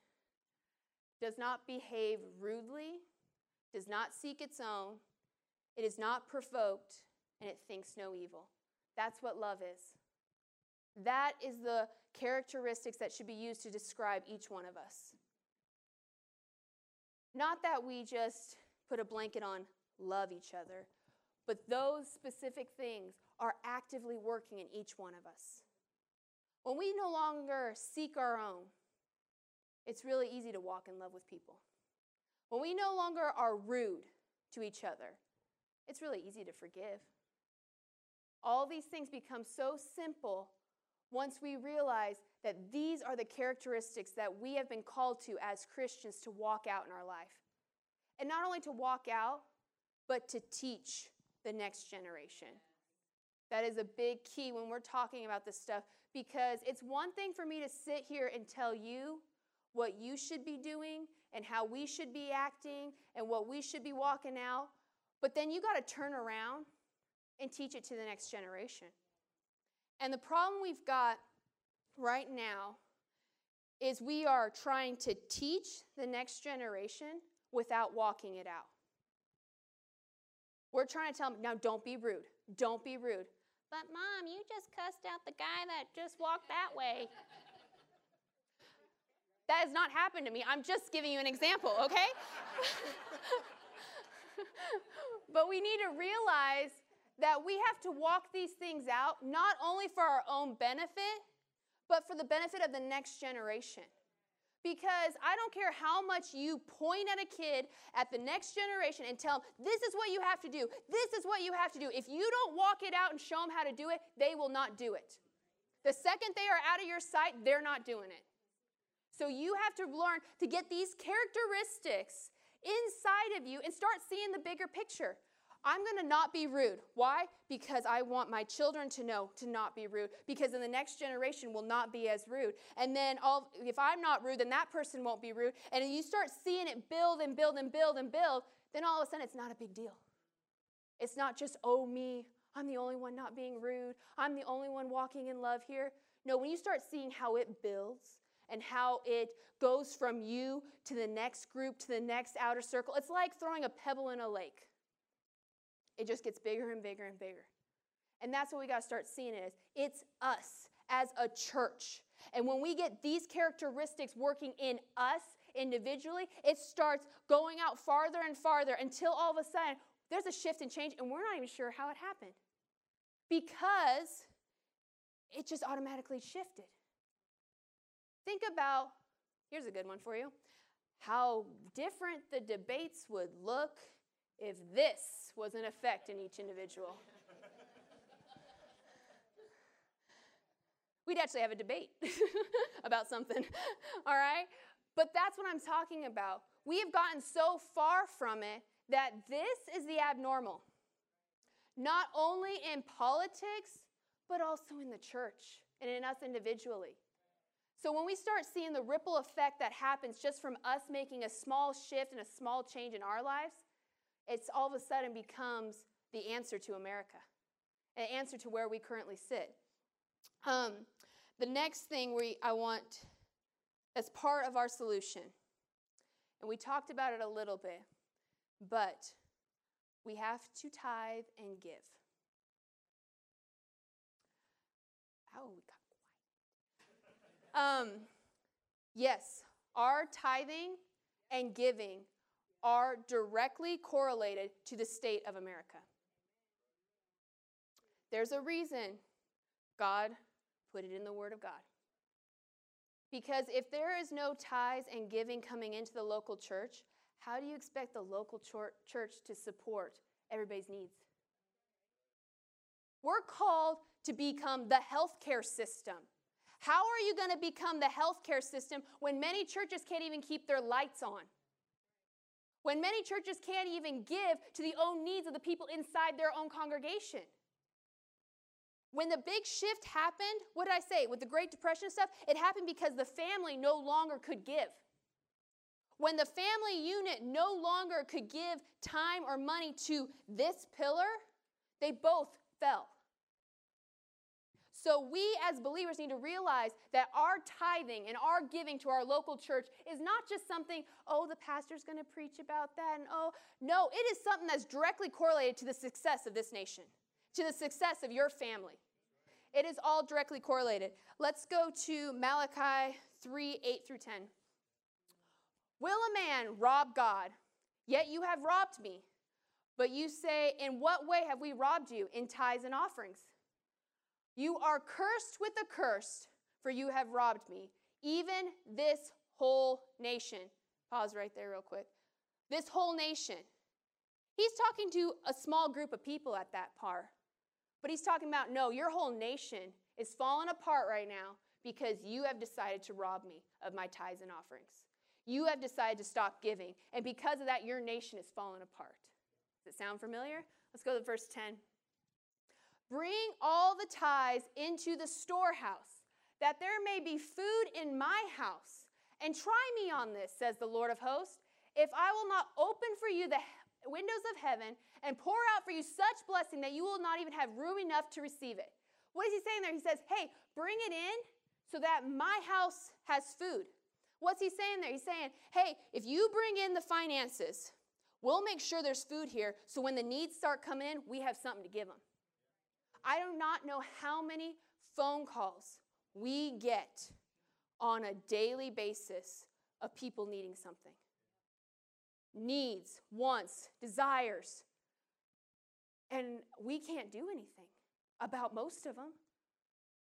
Does not behave rudely, does not seek its own, it is not provoked, and it thinks no evil. That's what love is. That is the characteristics that should be used to describe each one of us. Not that we just put a blanket on love each other, but those specific things are actively working in each one of us. When we no longer seek our own, it's really easy to walk in love with people. When we no longer are rude to each other, it's really easy to forgive. All these things become so simple once we realize that these are the characteristics that we have been called to as Christians to walk out in our life. And not only to walk out, but to teach the next generation. That is a big key when we're talking about this stuff because it's one thing for me to sit here and tell you what you should be doing and how we should be acting and what we should be walking out, but then you got to turn around and teach it to the next generation. And the problem we've got right now is we are trying to teach the next generation without walking it out. We're trying to tell them, now don't be rude. Don't be rude. But mom, you just cussed out the guy that just walked that way. that has not happened to me. I'm just giving you an example, okay? but we need to realize that we have to walk these things out not only for our own benefit, but for the benefit of the next generation. Because I don't care how much you point at a kid at the next generation and tell them, this is what you have to do, this is what you have to do. If you don't walk it out and show them how to do it, they will not do it. The second they are out of your sight, they're not doing it. So you have to learn to get these characteristics inside of you and start seeing the bigger picture. I'm going to not be rude. Why? Because I want my children to know to not be rude. Because then the next generation will not be as rude. And then all, if I'm not rude, then that person won't be rude. And you start seeing it build and build and build and build, then all of a sudden it's not a big deal. It's not just, oh, me, I'm the only one not being rude. I'm the only one walking in love here. No, when you start seeing how it builds and how it goes from you to the next group to the next outer circle, it's like throwing a pebble in a lake. It just gets bigger and bigger and bigger. And that's what we got to start seeing it as. It's us as a church. And when we get these characteristics working in us individually, it starts going out farther and farther until all of a sudden there's a shift and change, and we're not even sure how it happened because it just automatically shifted. Think about here's a good one for you how different the debates would look if this was in effect in each individual. We'd actually have a debate about something, all right? But that's what I'm talking about. We have gotten so far from it that this is the abnormal, not only in politics, but also in the church and in us individually. So when we start seeing the ripple effect that happens just from us making a small shift and a small change in our lives, it's all of a sudden becomes the answer to America, an answer to where we currently sit. Um, the next thing we, I want as part of our solution, and we talked about it a little bit, but we have to tithe and give. Oh, we got. Um, yes, our tithing and giving are directly correlated to the state of America. There's a reason God put it in the Word of God. Because if there is no tithes and giving coming into the local church, how do you expect the local church to support everybody's needs? We're called to become the healthcare system. How are you going to become the healthcare system when many churches can't even keep their lights on? when many churches can't even give to the own needs of the people inside their own congregation. When the big shift happened, what did I say? With the Great Depression stuff, it happened because the family no longer could give. When the family unit no longer could give time or money to this pillar, they both fell. So, we as believers need to realize that our tithing and our giving to our local church is not just something, oh, the pastor's going to preach about that, and oh, no, it is something that's directly correlated to the success of this nation, to the success of your family. It is all directly correlated. Let's go to Malachi 3 8 through 10. Will a man rob God? Yet you have robbed me. But you say, In what way have we robbed you? In tithes and offerings. You are cursed with a curse, for you have robbed me, even this whole nation. Pause right there, real quick. This whole nation. He's talking to a small group of people at that part, but he's talking about no, your whole nation is falling apart right now because you have decided to rob me of my tithes and offerings. You have decided to stop giving, and because of that, your nation is falling apart. Does it sound familiar? Let's go to verse 10. Bring all the tithes into the storehouse, that there may be food in my house. And try me on this, says the Lord of hosts, if I will not open for you the windows of heaven and pour out for you such blessing that you will not even have room enough to receive it. What is he saying there? He says, Hey, bring it in so that my house has food. What's he saying there? He's saying, Hey, if you bring in the finances, we'll make sure there's food here so when the needs start coming in, we have something to give them. I do not know how many phone calls we get on a daily basis of people needing something needs, wants, desires. And we can't do anything about most of them.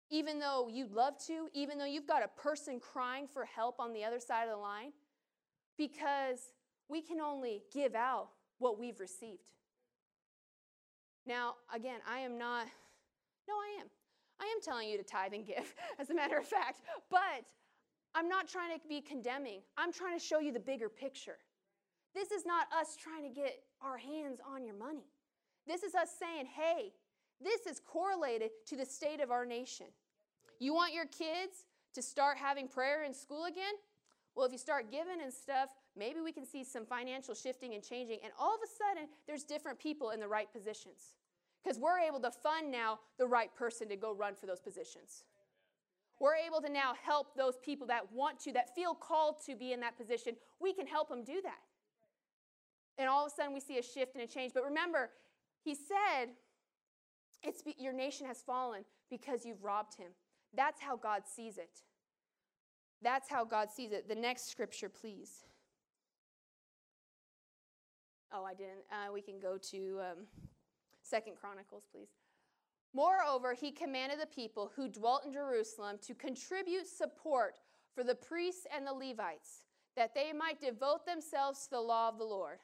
even though you'd love to, even though you've got a person crying for help on the other side of the line, because we can only give out what we've received. Now, again, I am not, no, I am. I am telling you to tithe and give, as a matter of fact, but I'm not trying to be condemning. I'm trying to show you the bigger picture. This is not us trying to get our hands on your money. This is us saying, hey, this is correlated to the state of our nation. You want your kids to start having prayer in school again? Well, if you start giving and stuff, maybe we can see some financial shifting and changing. And all of a sudden, there's different people in the right positions. Because we're able to fund now the right person to go run for those positions. We're able to now help those people that want to, that feel called to be in that position. We can help them do that. And all of a sudden, we see a shift and a change. But remember, he said, it's your nation has fallen because you've robbed him. That's how God sees it. That's how God sees it. The next scripture, please. Oh, I didn't. Uh, we can go to um, Second Chronicles, please. Moreover, he commanded the people who dwelt in Jerusalem to contribute support for the priests and the Levites, that they might devote themselves to the law of the Lord.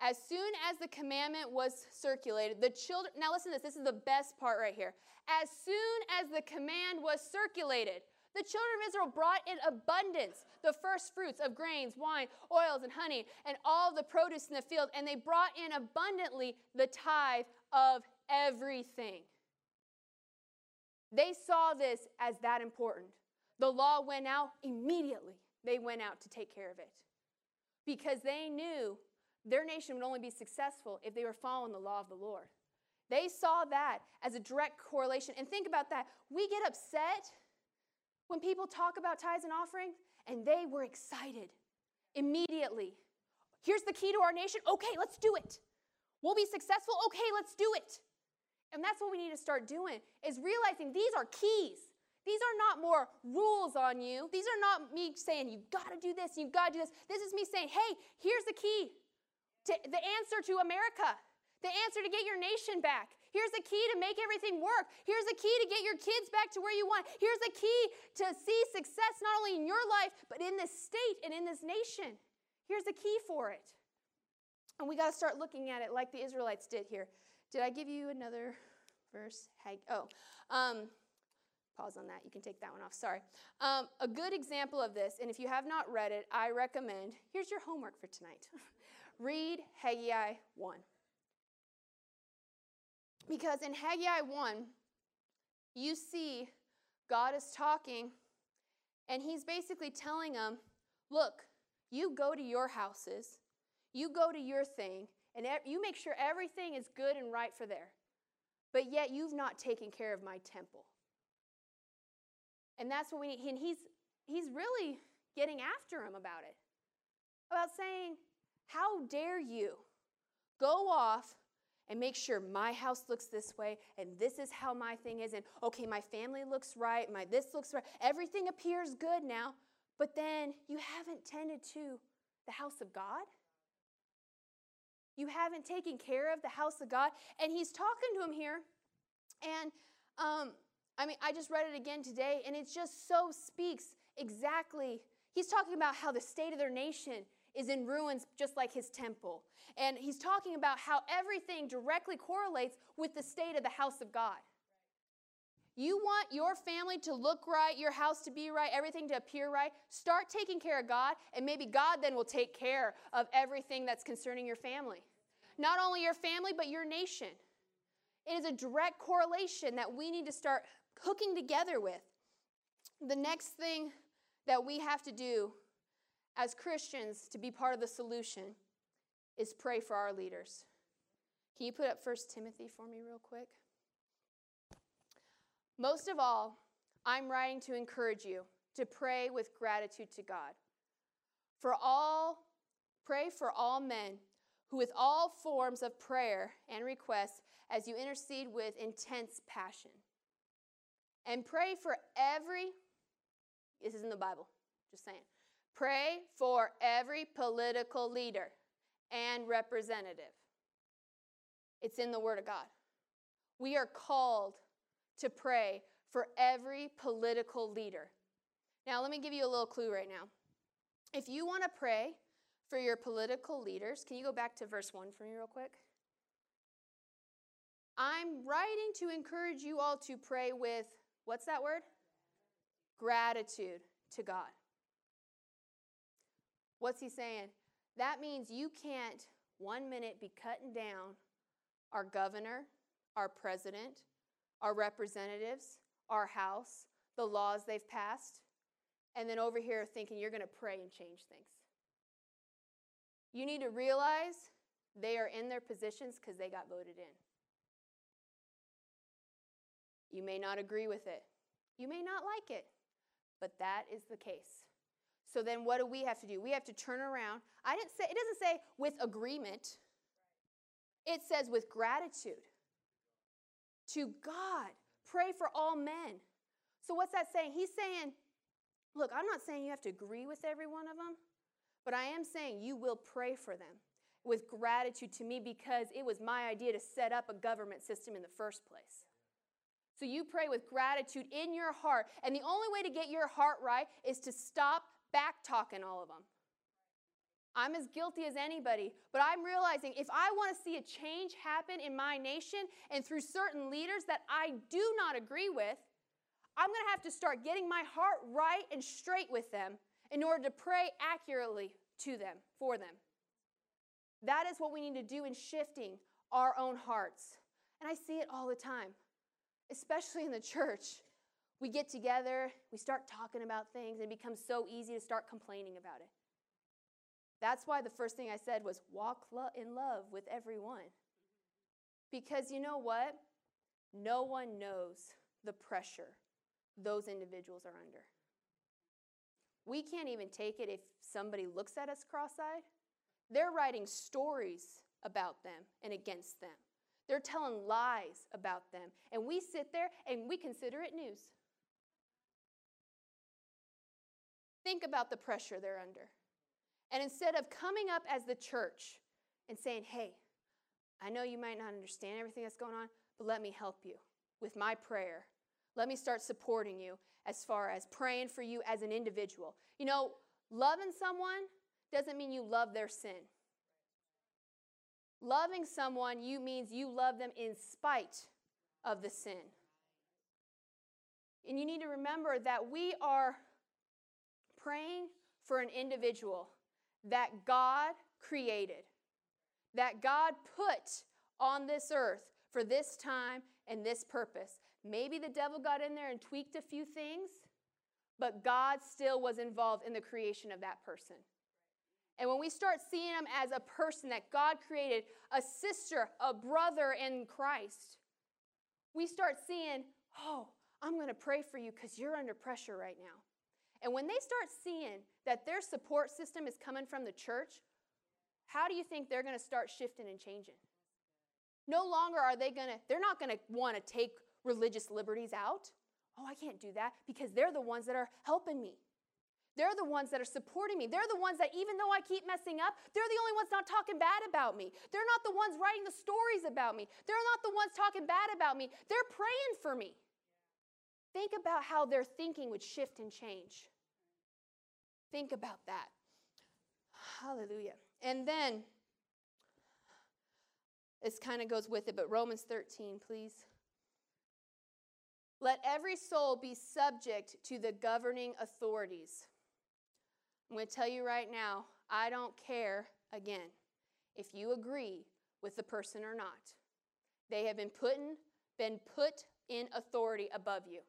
As soon as the commandment was circulated, the children, now listen to this, this is the best part right here. As soon as the command was circulated, the children of Israel brought in abundance the first fruits of grains, wine, oils, and honey, and all the produce in the field, and they brought in abundantly the tithe of everything. They saw this as that important. The law went out immediately. They went out to take care of it because they knew their nation would only be successful if they were following the law of the Lord. They saw that as a direct correlation. And think about that. We get upset when people talk about tithes and offerings, and they were excited immediately. Here's the key to our nation. Okay, let's do it. We'll be successful. Okay, let's do it. And that's what we need to start doing is realizing these are keys. These are not more rules on you. These are not me saying you've got to do this, you've got to do this. This is me saying, "Hey, here's the key to the answer to America. The answer to get your nation back. Here's the key to make everything work. Here's the key to get your kids back to where you want. Here's the key to see success not only in your life, but in this state and in this nation. Here's the key for it. And we got to start looking at it like the Israelites did here. Did I give you another verse? Oh, um, pause on that. You can take that one off. Sorry. Um, a good example of this, and if you have not read it, I recommend here's your homework for tonight. Read Haggai 1. Because in Haggai 1, you see God is talking, and he's basically telling them, Look, you go to your houses, you go to your thing, and you make sure everything is good and right for there. But yet you've not taken care of my temple. And that's what we need. And he's, he's really getting after him about it. About saying, How dare you go off and make sure my house looks this way and this is how my thing is and okay my family looks right my this looks right everything appears good now but then you haven't tended to the house of god. You haven't taken care of the house of god and he's talking to him here and um, i mean i just read it again today and it just so speaks exactly he's talking about how the state of their nation is in ruins just like his temple. And he's talking about how everything directly correlates with the state of the house of God. You want your family to look right, your house to be right, everything to appear right. Start taking care of God, and maybe God then will take care of everything that's concerning your family. Not only your family, but your nation. It is a direct correlation that we need to start hooking together with. The next thing that we have to do as Christians to be part of the solution is pray for our leaders. Can you put up 1 Timothy for me, real quick? Most of all, I'm writing to encourage you to pray with gratitude to God. For all, pray for all men who, with all forms of prayer and requests, as you intercede with intense passion. And pray for every, this is in the Bible, just saying. Pray for every political leader and representative. It's in the Word of God. We are called to pray for every political leader. Now, let me give you a little clue right now. If you want to pray for your political leaders, can you go back to verse 1 for me, real quick? I'm writing to encourage you all to pray with, what's that word? Gratitude to God. What's he saying? That means you can't one minute be cutting down our governor, our president, our representatives, our house, the laws they've passed, and then over here thinking you're going to pray and change things. You need to realize they are in their positions because they got voted in. You may not agree with it, you may not like it, but that is the case. So then what do we have to do? We have to turn around. I didn't say it doesn't say with agreement. It says with gratitude to God. Pray for all men. So what's that saying? He's saying, look, I'm not saying you have to agree with every one of them, but I am saying you will pray for them with gratitude to me because it was my idea to set up a government system in the first place. So you pray with gratitude in your heart. And the only way to get your heart right is to stop back talking all of them. I'm as guilty as anybody, but I'm realizing if I want to see a change happen in my nation and through certain leaders that I do not agree with, I'm going to have to start getting my heart right and straight with them in order to pray accurately to them, for them. That is what we need to do in shifting our own hearts. And I see it all the time, especially in the church. We get together, we start talking about things, and it becomes so easy to start complaining about it. That's why the first thing I said was walk in love with everyone. Because you know what? No one knows the pressure those individuals are under. We can't even take it if somebody looks at us cross eyed. They're writing stories about them and against them. They're telling lies about them. And we sit there and we consider it news. Think about the pressure they're under. And instead of coming up as the church and saying, hey, I know you might not understand everything that's going on, but let me help you with my prayer. Let me start supporting you as far as praying for you as an individual. You know, loving someone doesn't mean you love their sin. Loving someone you means you love them in spite of the sin. And you need to remember that we are praying for an individual that God created, that God put on this earth for this time and this purpose. Maybe the devil got in there and tweaked a few things, but God still was involved in the creation of that person. And when we start seeing him as a person that God created, a sister, a brother in Christ, we start seeing, oh, I'm going to pray for you because you're under pressure right now. And when they start seeing that their support system is coming from the church, how do you think they're going to start shifting and changing? No longer are they going to, they're not going to want to take religious liberties out. Oh, I can't do that because they're the ones that are helping me. They're the ones that are supporting me. They're the ones that, even though I keep messing up, they're the only ones not talking bad about me. They're not the ones writing the stories about me. They're not the ones talking bad about me. They're praying for me. Think about how their thinking would shift and change. Think about that. Hallelujah. And then, this kind of goes with it, but Romans 13, please. Let every soul be subject to the governing authorities. I'm going to tell you right now, I don't care, again, if you agree with the person or not. They have been put in, been put in authority above you.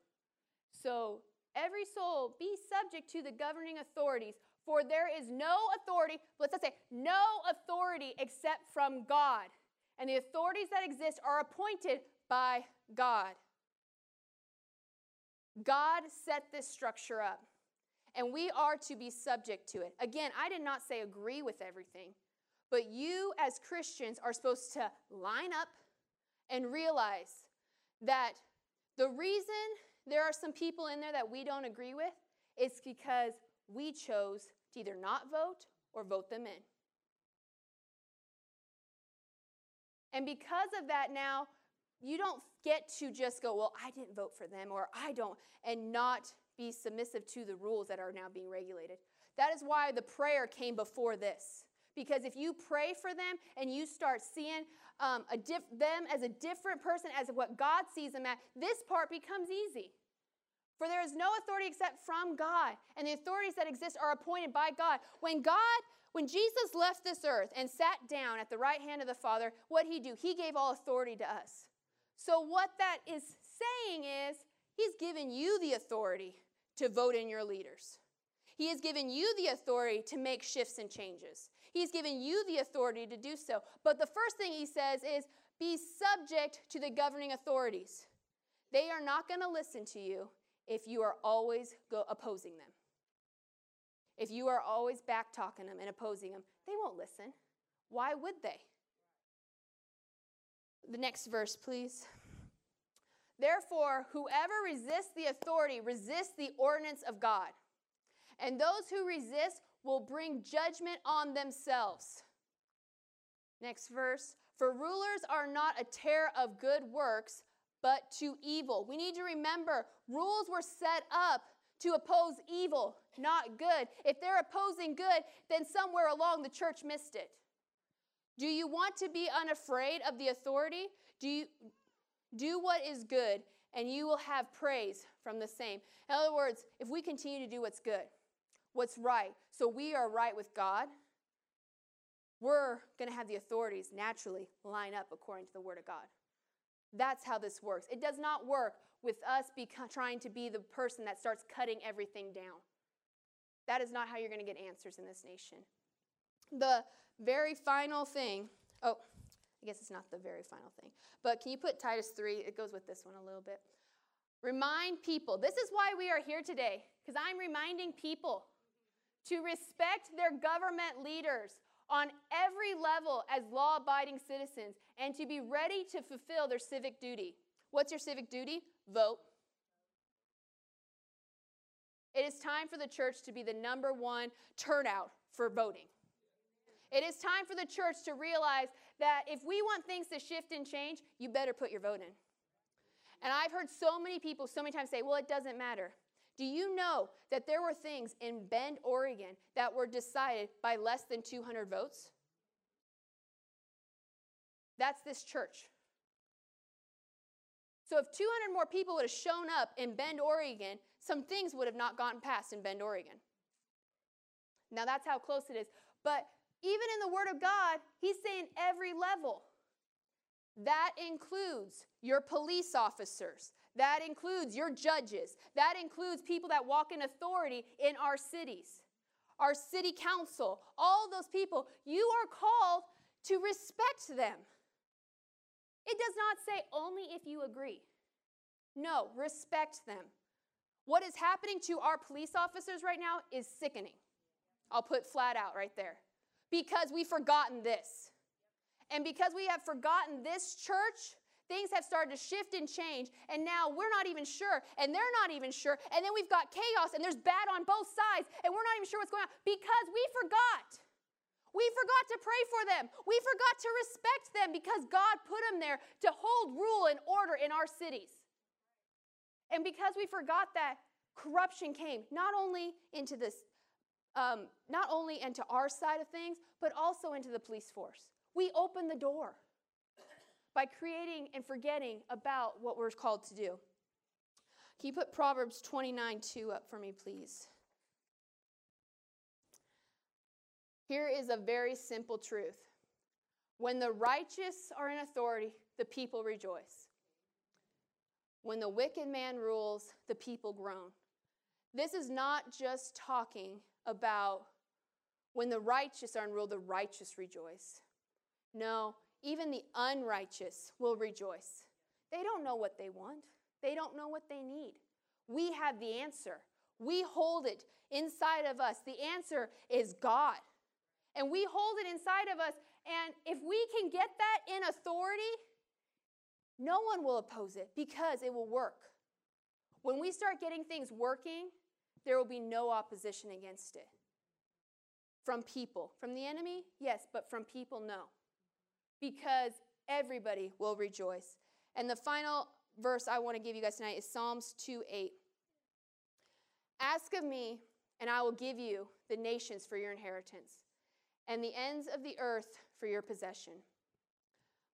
So every soul be subject to the governing authorities, for there is no authority, let's say, no authority except from God. And the authorities that exist are appointed by God. God set this structure up, and we are to be subject to it. Again, I did not say agree with everything, but you as Christians are supposed to line up and realize that the reason there are some people in there that we don't agree with, it's because we chose to either not vote or vote them in. And because of that, now you don't get to just go, well, I didn't vote for them or I don't, and not be submissive to the rules that are now being regulated. That is why the prayer came before this. Because if you pray for them and you start seeing um, diff- them as a different person, as what God sees them at, this part becomes easy. For there is no authority except from God, and the authorities that exist are appointed by God. When God, when Jesus left this earth and sat down at the right hand of the Father, what he do? He gave all authority to us. So what that is saying is he's given you the authority to vote in your leaders. He has given you the authority to make shifts and changes. He's given you the authority to do so. But the first thing he says is be subject to the governing authorities. They are not going to listen to you if you are always go opposing them. If you are always back talking them and opposing them, they won't listen. Why would they? The next verse, please. Therefore, whoever resists the authority resists the ordinance of God. And those who resist will bring judgment on themselves. Next verse. For rulers are not a terror of good works, but to evil. We need to remember rules were set up to oppose evil, not good. If they're opposing good, then somewhere along the church missed it. Do you want to be unafraid of the authority? Do you do what is good and you will have praise from the same. In other words, if we continue to do what's good, what's right, so we are right with God, we're going to have the authorities naturally line up according to the word of God. That's how this works. It does not work with us trying to be the person that starts cutting everything down. That is not how you're going to get answers in this nation. The very final thing, oh, I guess it's not the very final thing, but can you put Titus 3? It goes with this one a little bit. Remind people. This is why we are here today, because I'm reminding people to respect their government leaders on every level as law abiding citizens and to be ready to fulfill their civic duty. What's your civic duty? Vote. It is time for the church to be the number one turnout for voting. It is time for the church to realize that if we want things to shift and change, you better put your vote in. And I've heard so many people so many times say, well, it doesn't matter. Do you know that there were things in Bend, Oregon that were decided by less than 200 votes? That's this church. So if 200 more people would have shown up in Bend, Oregon, some things would have not gotten passed in Bend, Oregon. Now that's how close it is. But even in the Word of God, He's saying every level. That includes your police officers. That includes your judges. That includes people that walk in authority in our cities, our city council, all those people. You are called to respect them. It does not say only if you agree. No, respect them. What is happening to our police officers right now is sickening. I'll put flat out right there because we've forgotten this. And because we have forgotten this church, things have started to shift and change. And now we're not even sure, and they're not even sure. And then we've got chaos, and there's bad on both sides, and we're not even sure what's going on because we forgot. We forgot to pray for them. We forgot to respect them because God put them there to hold rule and order in our cities. And because we forgot that, corruption came not only into this um, not only into our side of things, but also into the police force. We open the door by creating and forgetting about what we're called to do. Can you put Proverbs 29 2 up for me, please? Here is a very simple truth. When the righteous are in authority, the people rejoice. When the wicked man rules, the people groan. This is not just talking about when the righteous are in rule, the righteous rejoice. No, even the unrighteous will rejoice. They don't know what they want, they don't know what they need. We have the answer. We hold it inside of us. The answer is God. And we hold it inside of us. And if we can get that in authority, no one will oppose it because it will work. When we start getting things working, there will be no opposition against it. From people. From the enemy? Yes, but from people, no. Because everybody will rejoice. And the final verse I want to give you guys tonight is Psalms 2 8. Ask of me, and I will give you the nations for your inheritance, and the ends of the earth for your possession.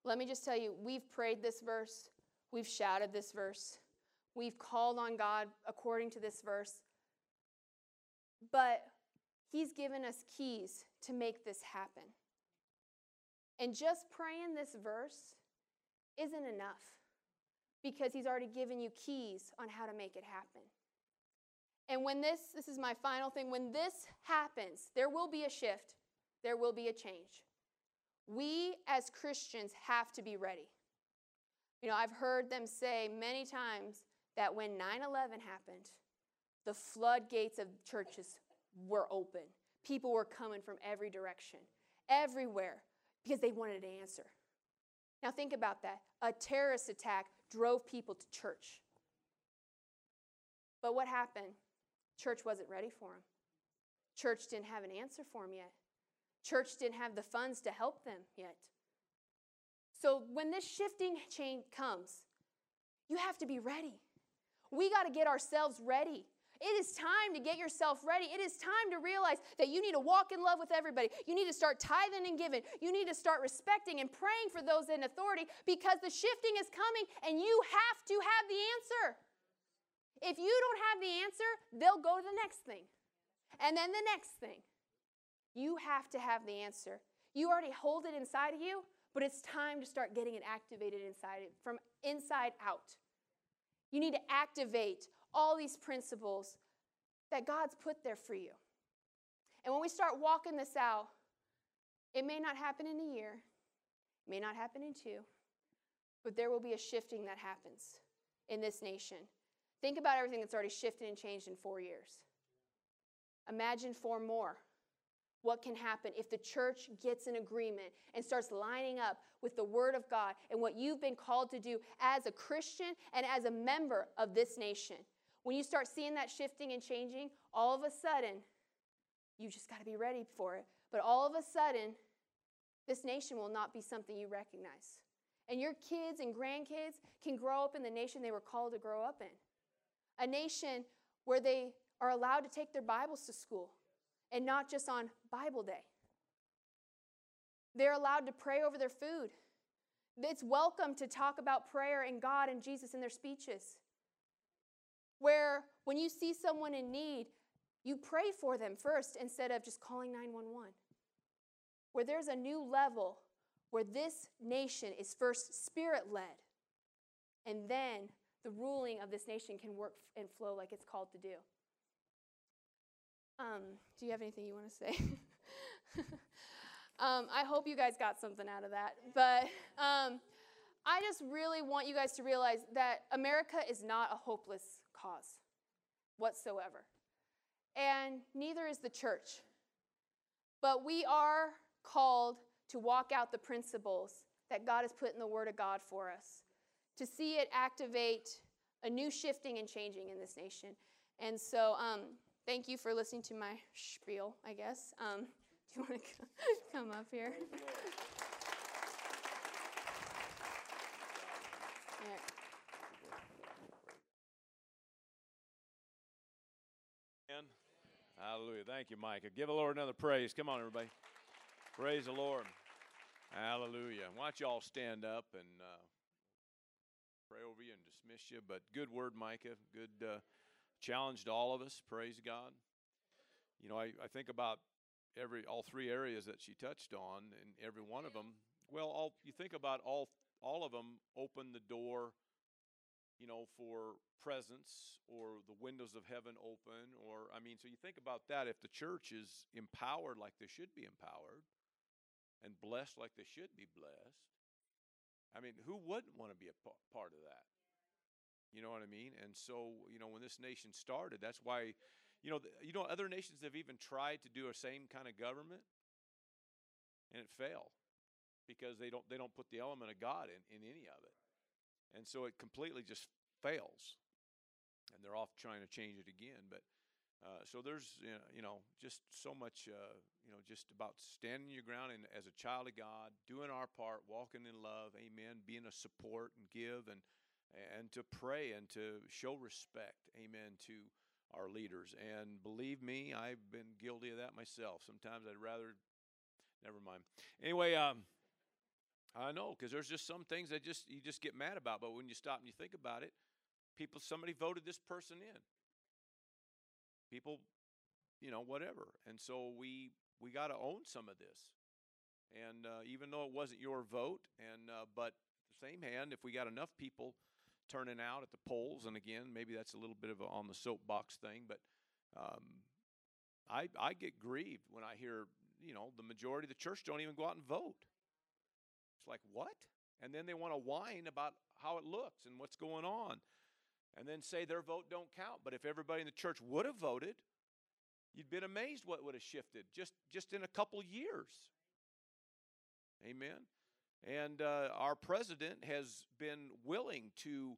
Let me just tell you, we've prayed this verse, we've shouted this verse, we've called on God according to this verse, but He's given us keys to make this happen. And just praying this verse isn't enough because He's already given you keys on how to make it happen. And when this, this is my final thing, when this happens, there will be a shift, there will be a change. We as Christians have to be ready. You know, I've heard them say many times that when 9 11 happened, the floodgates of churches were open. People were coming from every direction, everywhere, because they wanted an answer. Now, think about that. A terrorist attack drove people to church. But what happened? Church wasn't ready for them. Church didn't have an answer for them yet. Church didn't have the funds to help them yet. So when this shifting change comes, you have to be ready. We got to get ourselves ready. It is time to get yourself ready. It is time to realize that you need to walk in love with everybody. You need to start tithing and giving. You need to start respecting and praying for those in authority because the shifting is coming and you have to have the answer. If you don't have the answer, they'll go to the next thing and then the next thing. You have to have the answer. You already hold it inside of you, but it's time to start getting it activated inside from inside out. You need to activate all these principles that God's put there for you. And when we start walking this out, it may not happen in a year, may not happen in two, but there will be a shifting that happens in this nation. Think about everything that's already shifted and changed in four years. Imagine four more. What can happen if the church gets an agreement and starts lining up with the Word of God and what you've been called to do as a Christian and as a member of this nation? When you start seeing that shifting and changing, all of a sudden, you just got to be ready for it. But all of a sudden, this nation will not be something you recognize. And your kids and grandkids can grow up in the nation they were called to grow up in. A nation where they are allowed to take their Bibles to school and not just on Bible day. They're allowed to pray over their food. It's welcome to talk about prayer and God and Jesus in their speeches where when you see someone in need, you pray for them first instead of just calling 911. Where there's a new level where this nation is first spirit led, and then the ruling of this nation can work and flow like it's called to do. Um, do you have anything you want to say? um, I hope you guys got something out of that. But um, I just really want you guys to realize that America is not a hopeless cause whatsoever. And neither is the church. But we are called to walk out the principles that God has put in the Word of God for us, to see it activate a new shifting and changing in this nation. And so, um, thank you for listening to my spiel, I guess. Um, do you want to come up here? Hallelujah. Thank you, Micah. Give the Lord another praise. Come on, everybody. Praise the Lord. Hallelujah. Why don't you all stand up and uh, pray over you and dismiss you? But good word, Micah. Good uh, challenge to all of us. Praise God. You know, I, I think about every all three areas that she touched on, and every one of them. Well, all you think about all all of them open the door you know, for presence or the windows of heaven open. Or, I mean, so you think about that. If the church is empowered like they should be empowered and blessed like they should be blessed, I mean, who wouldn't want to be a part of that? You know what I mean? And so, you know, when this nation started, that's why, you know, you know, other nations have even tried to do a same kind of government, and it failed because they don't they don't put the element of God in, in any of it. And so it completely just fails. And they're off trying to change it again. But Uh, so there's you know, just so much uh, you know just about standing your ground and as a child of God, doing our part, walking in love, amen, being a support and give and and to pray and to show respect, amen, to our leaders. And believe me, I've been guilty of that myself. Sometimes I'd rather, never mind. Anyway, um, I know because there's just some things that just you just get mad about. But when you stop and you think about it, people, somebody voted this person in. People, you know, whatever. And so we we got to own some of this. And uh, even though it wasn't your vote, and uh, but the same hand, if we got enough people turning out at the polls. And again, maybe that's a little bit of a on the soapbox thing, but um, I I get grieved when I hear you know the majority of the church don't even go out and vote. It's like what? And then they want to whine about how it looks and what's going on, and then say their vote don't count. But if everybody in the church would have voted, you'd been amazed what would have shifted just just in a couple years. Amen. And uh, our president has been willing to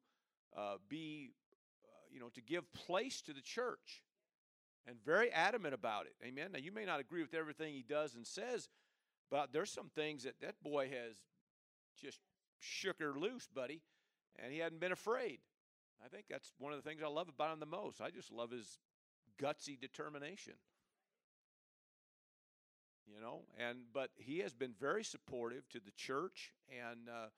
uh, be, uh, you know, to give place to the church and very adamant about it. Amen. Now, you may not agree with everything he does and says, but there's some things that that boy has just shook her loose, buddy, and he hadn't been afraid. I think that's one of the things I love about him the most. I just love his gutsy determination you know and but he has been very supportive to the church and uh,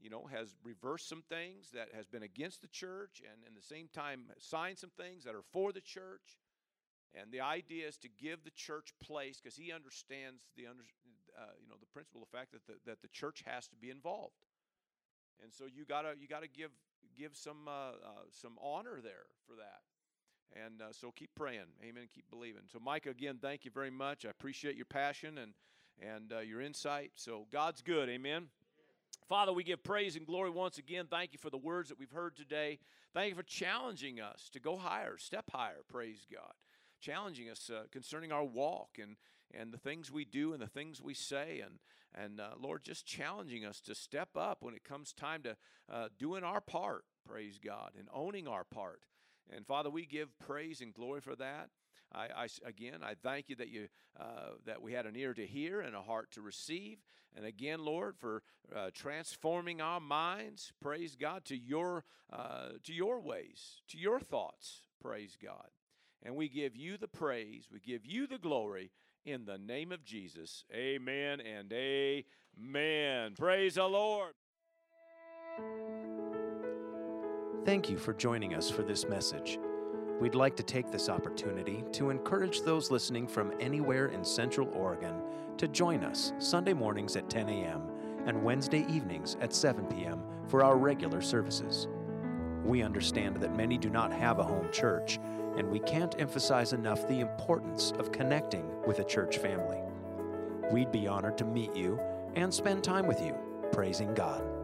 you know has reversed some things that has been against the church and in the same time signed some things that are for the church and the idea is to give the church place because he understands the under, uh, you know the principle the fact that the, that the church has to be involved and so you gotta you gotta give give some uh, uh, some honor there for that and uh, so keep praying. Amen. Keep believing. So, Mike, again, thank you very much. I appreciate your passion and, and uh, your insight. So, God's good. Amen. Father, we give praise and glory once again. Thank you for the words that we've heard today. Thank you for challenging us to go higher, step higher. Praise God. Challenging us uh, concerning our walk and, and the things we do and the things we say. And, and uh, Lord, just challenging us to step up when it comes time to uh, doing our part. Praise God. And owning our part. And Father, we give praise and glory for that. I, I, again, I thank you that you uh, that we had an ear to hear and a heart to receive. And again, Lord, for uh, transforming our minds. Praise God to your uh, to your ways, to your thoughts. Praise God. And we give you the praise. We give you the glory in the name of Jesus. Amen and amen. Praise the Lord. Thank you for joining us for this message. We'd like to take this opportunity to encourage those listening from anywhere in Central Oregon to join us Sunday mornings at 10 a.m. and Wednesday evenings at 7 p.m. for our regular services. We understand that many do not have a home church, and we can't emphasize enough the importance of connecting with a church family. We'd be honored to meet you and spend time with you, praising God.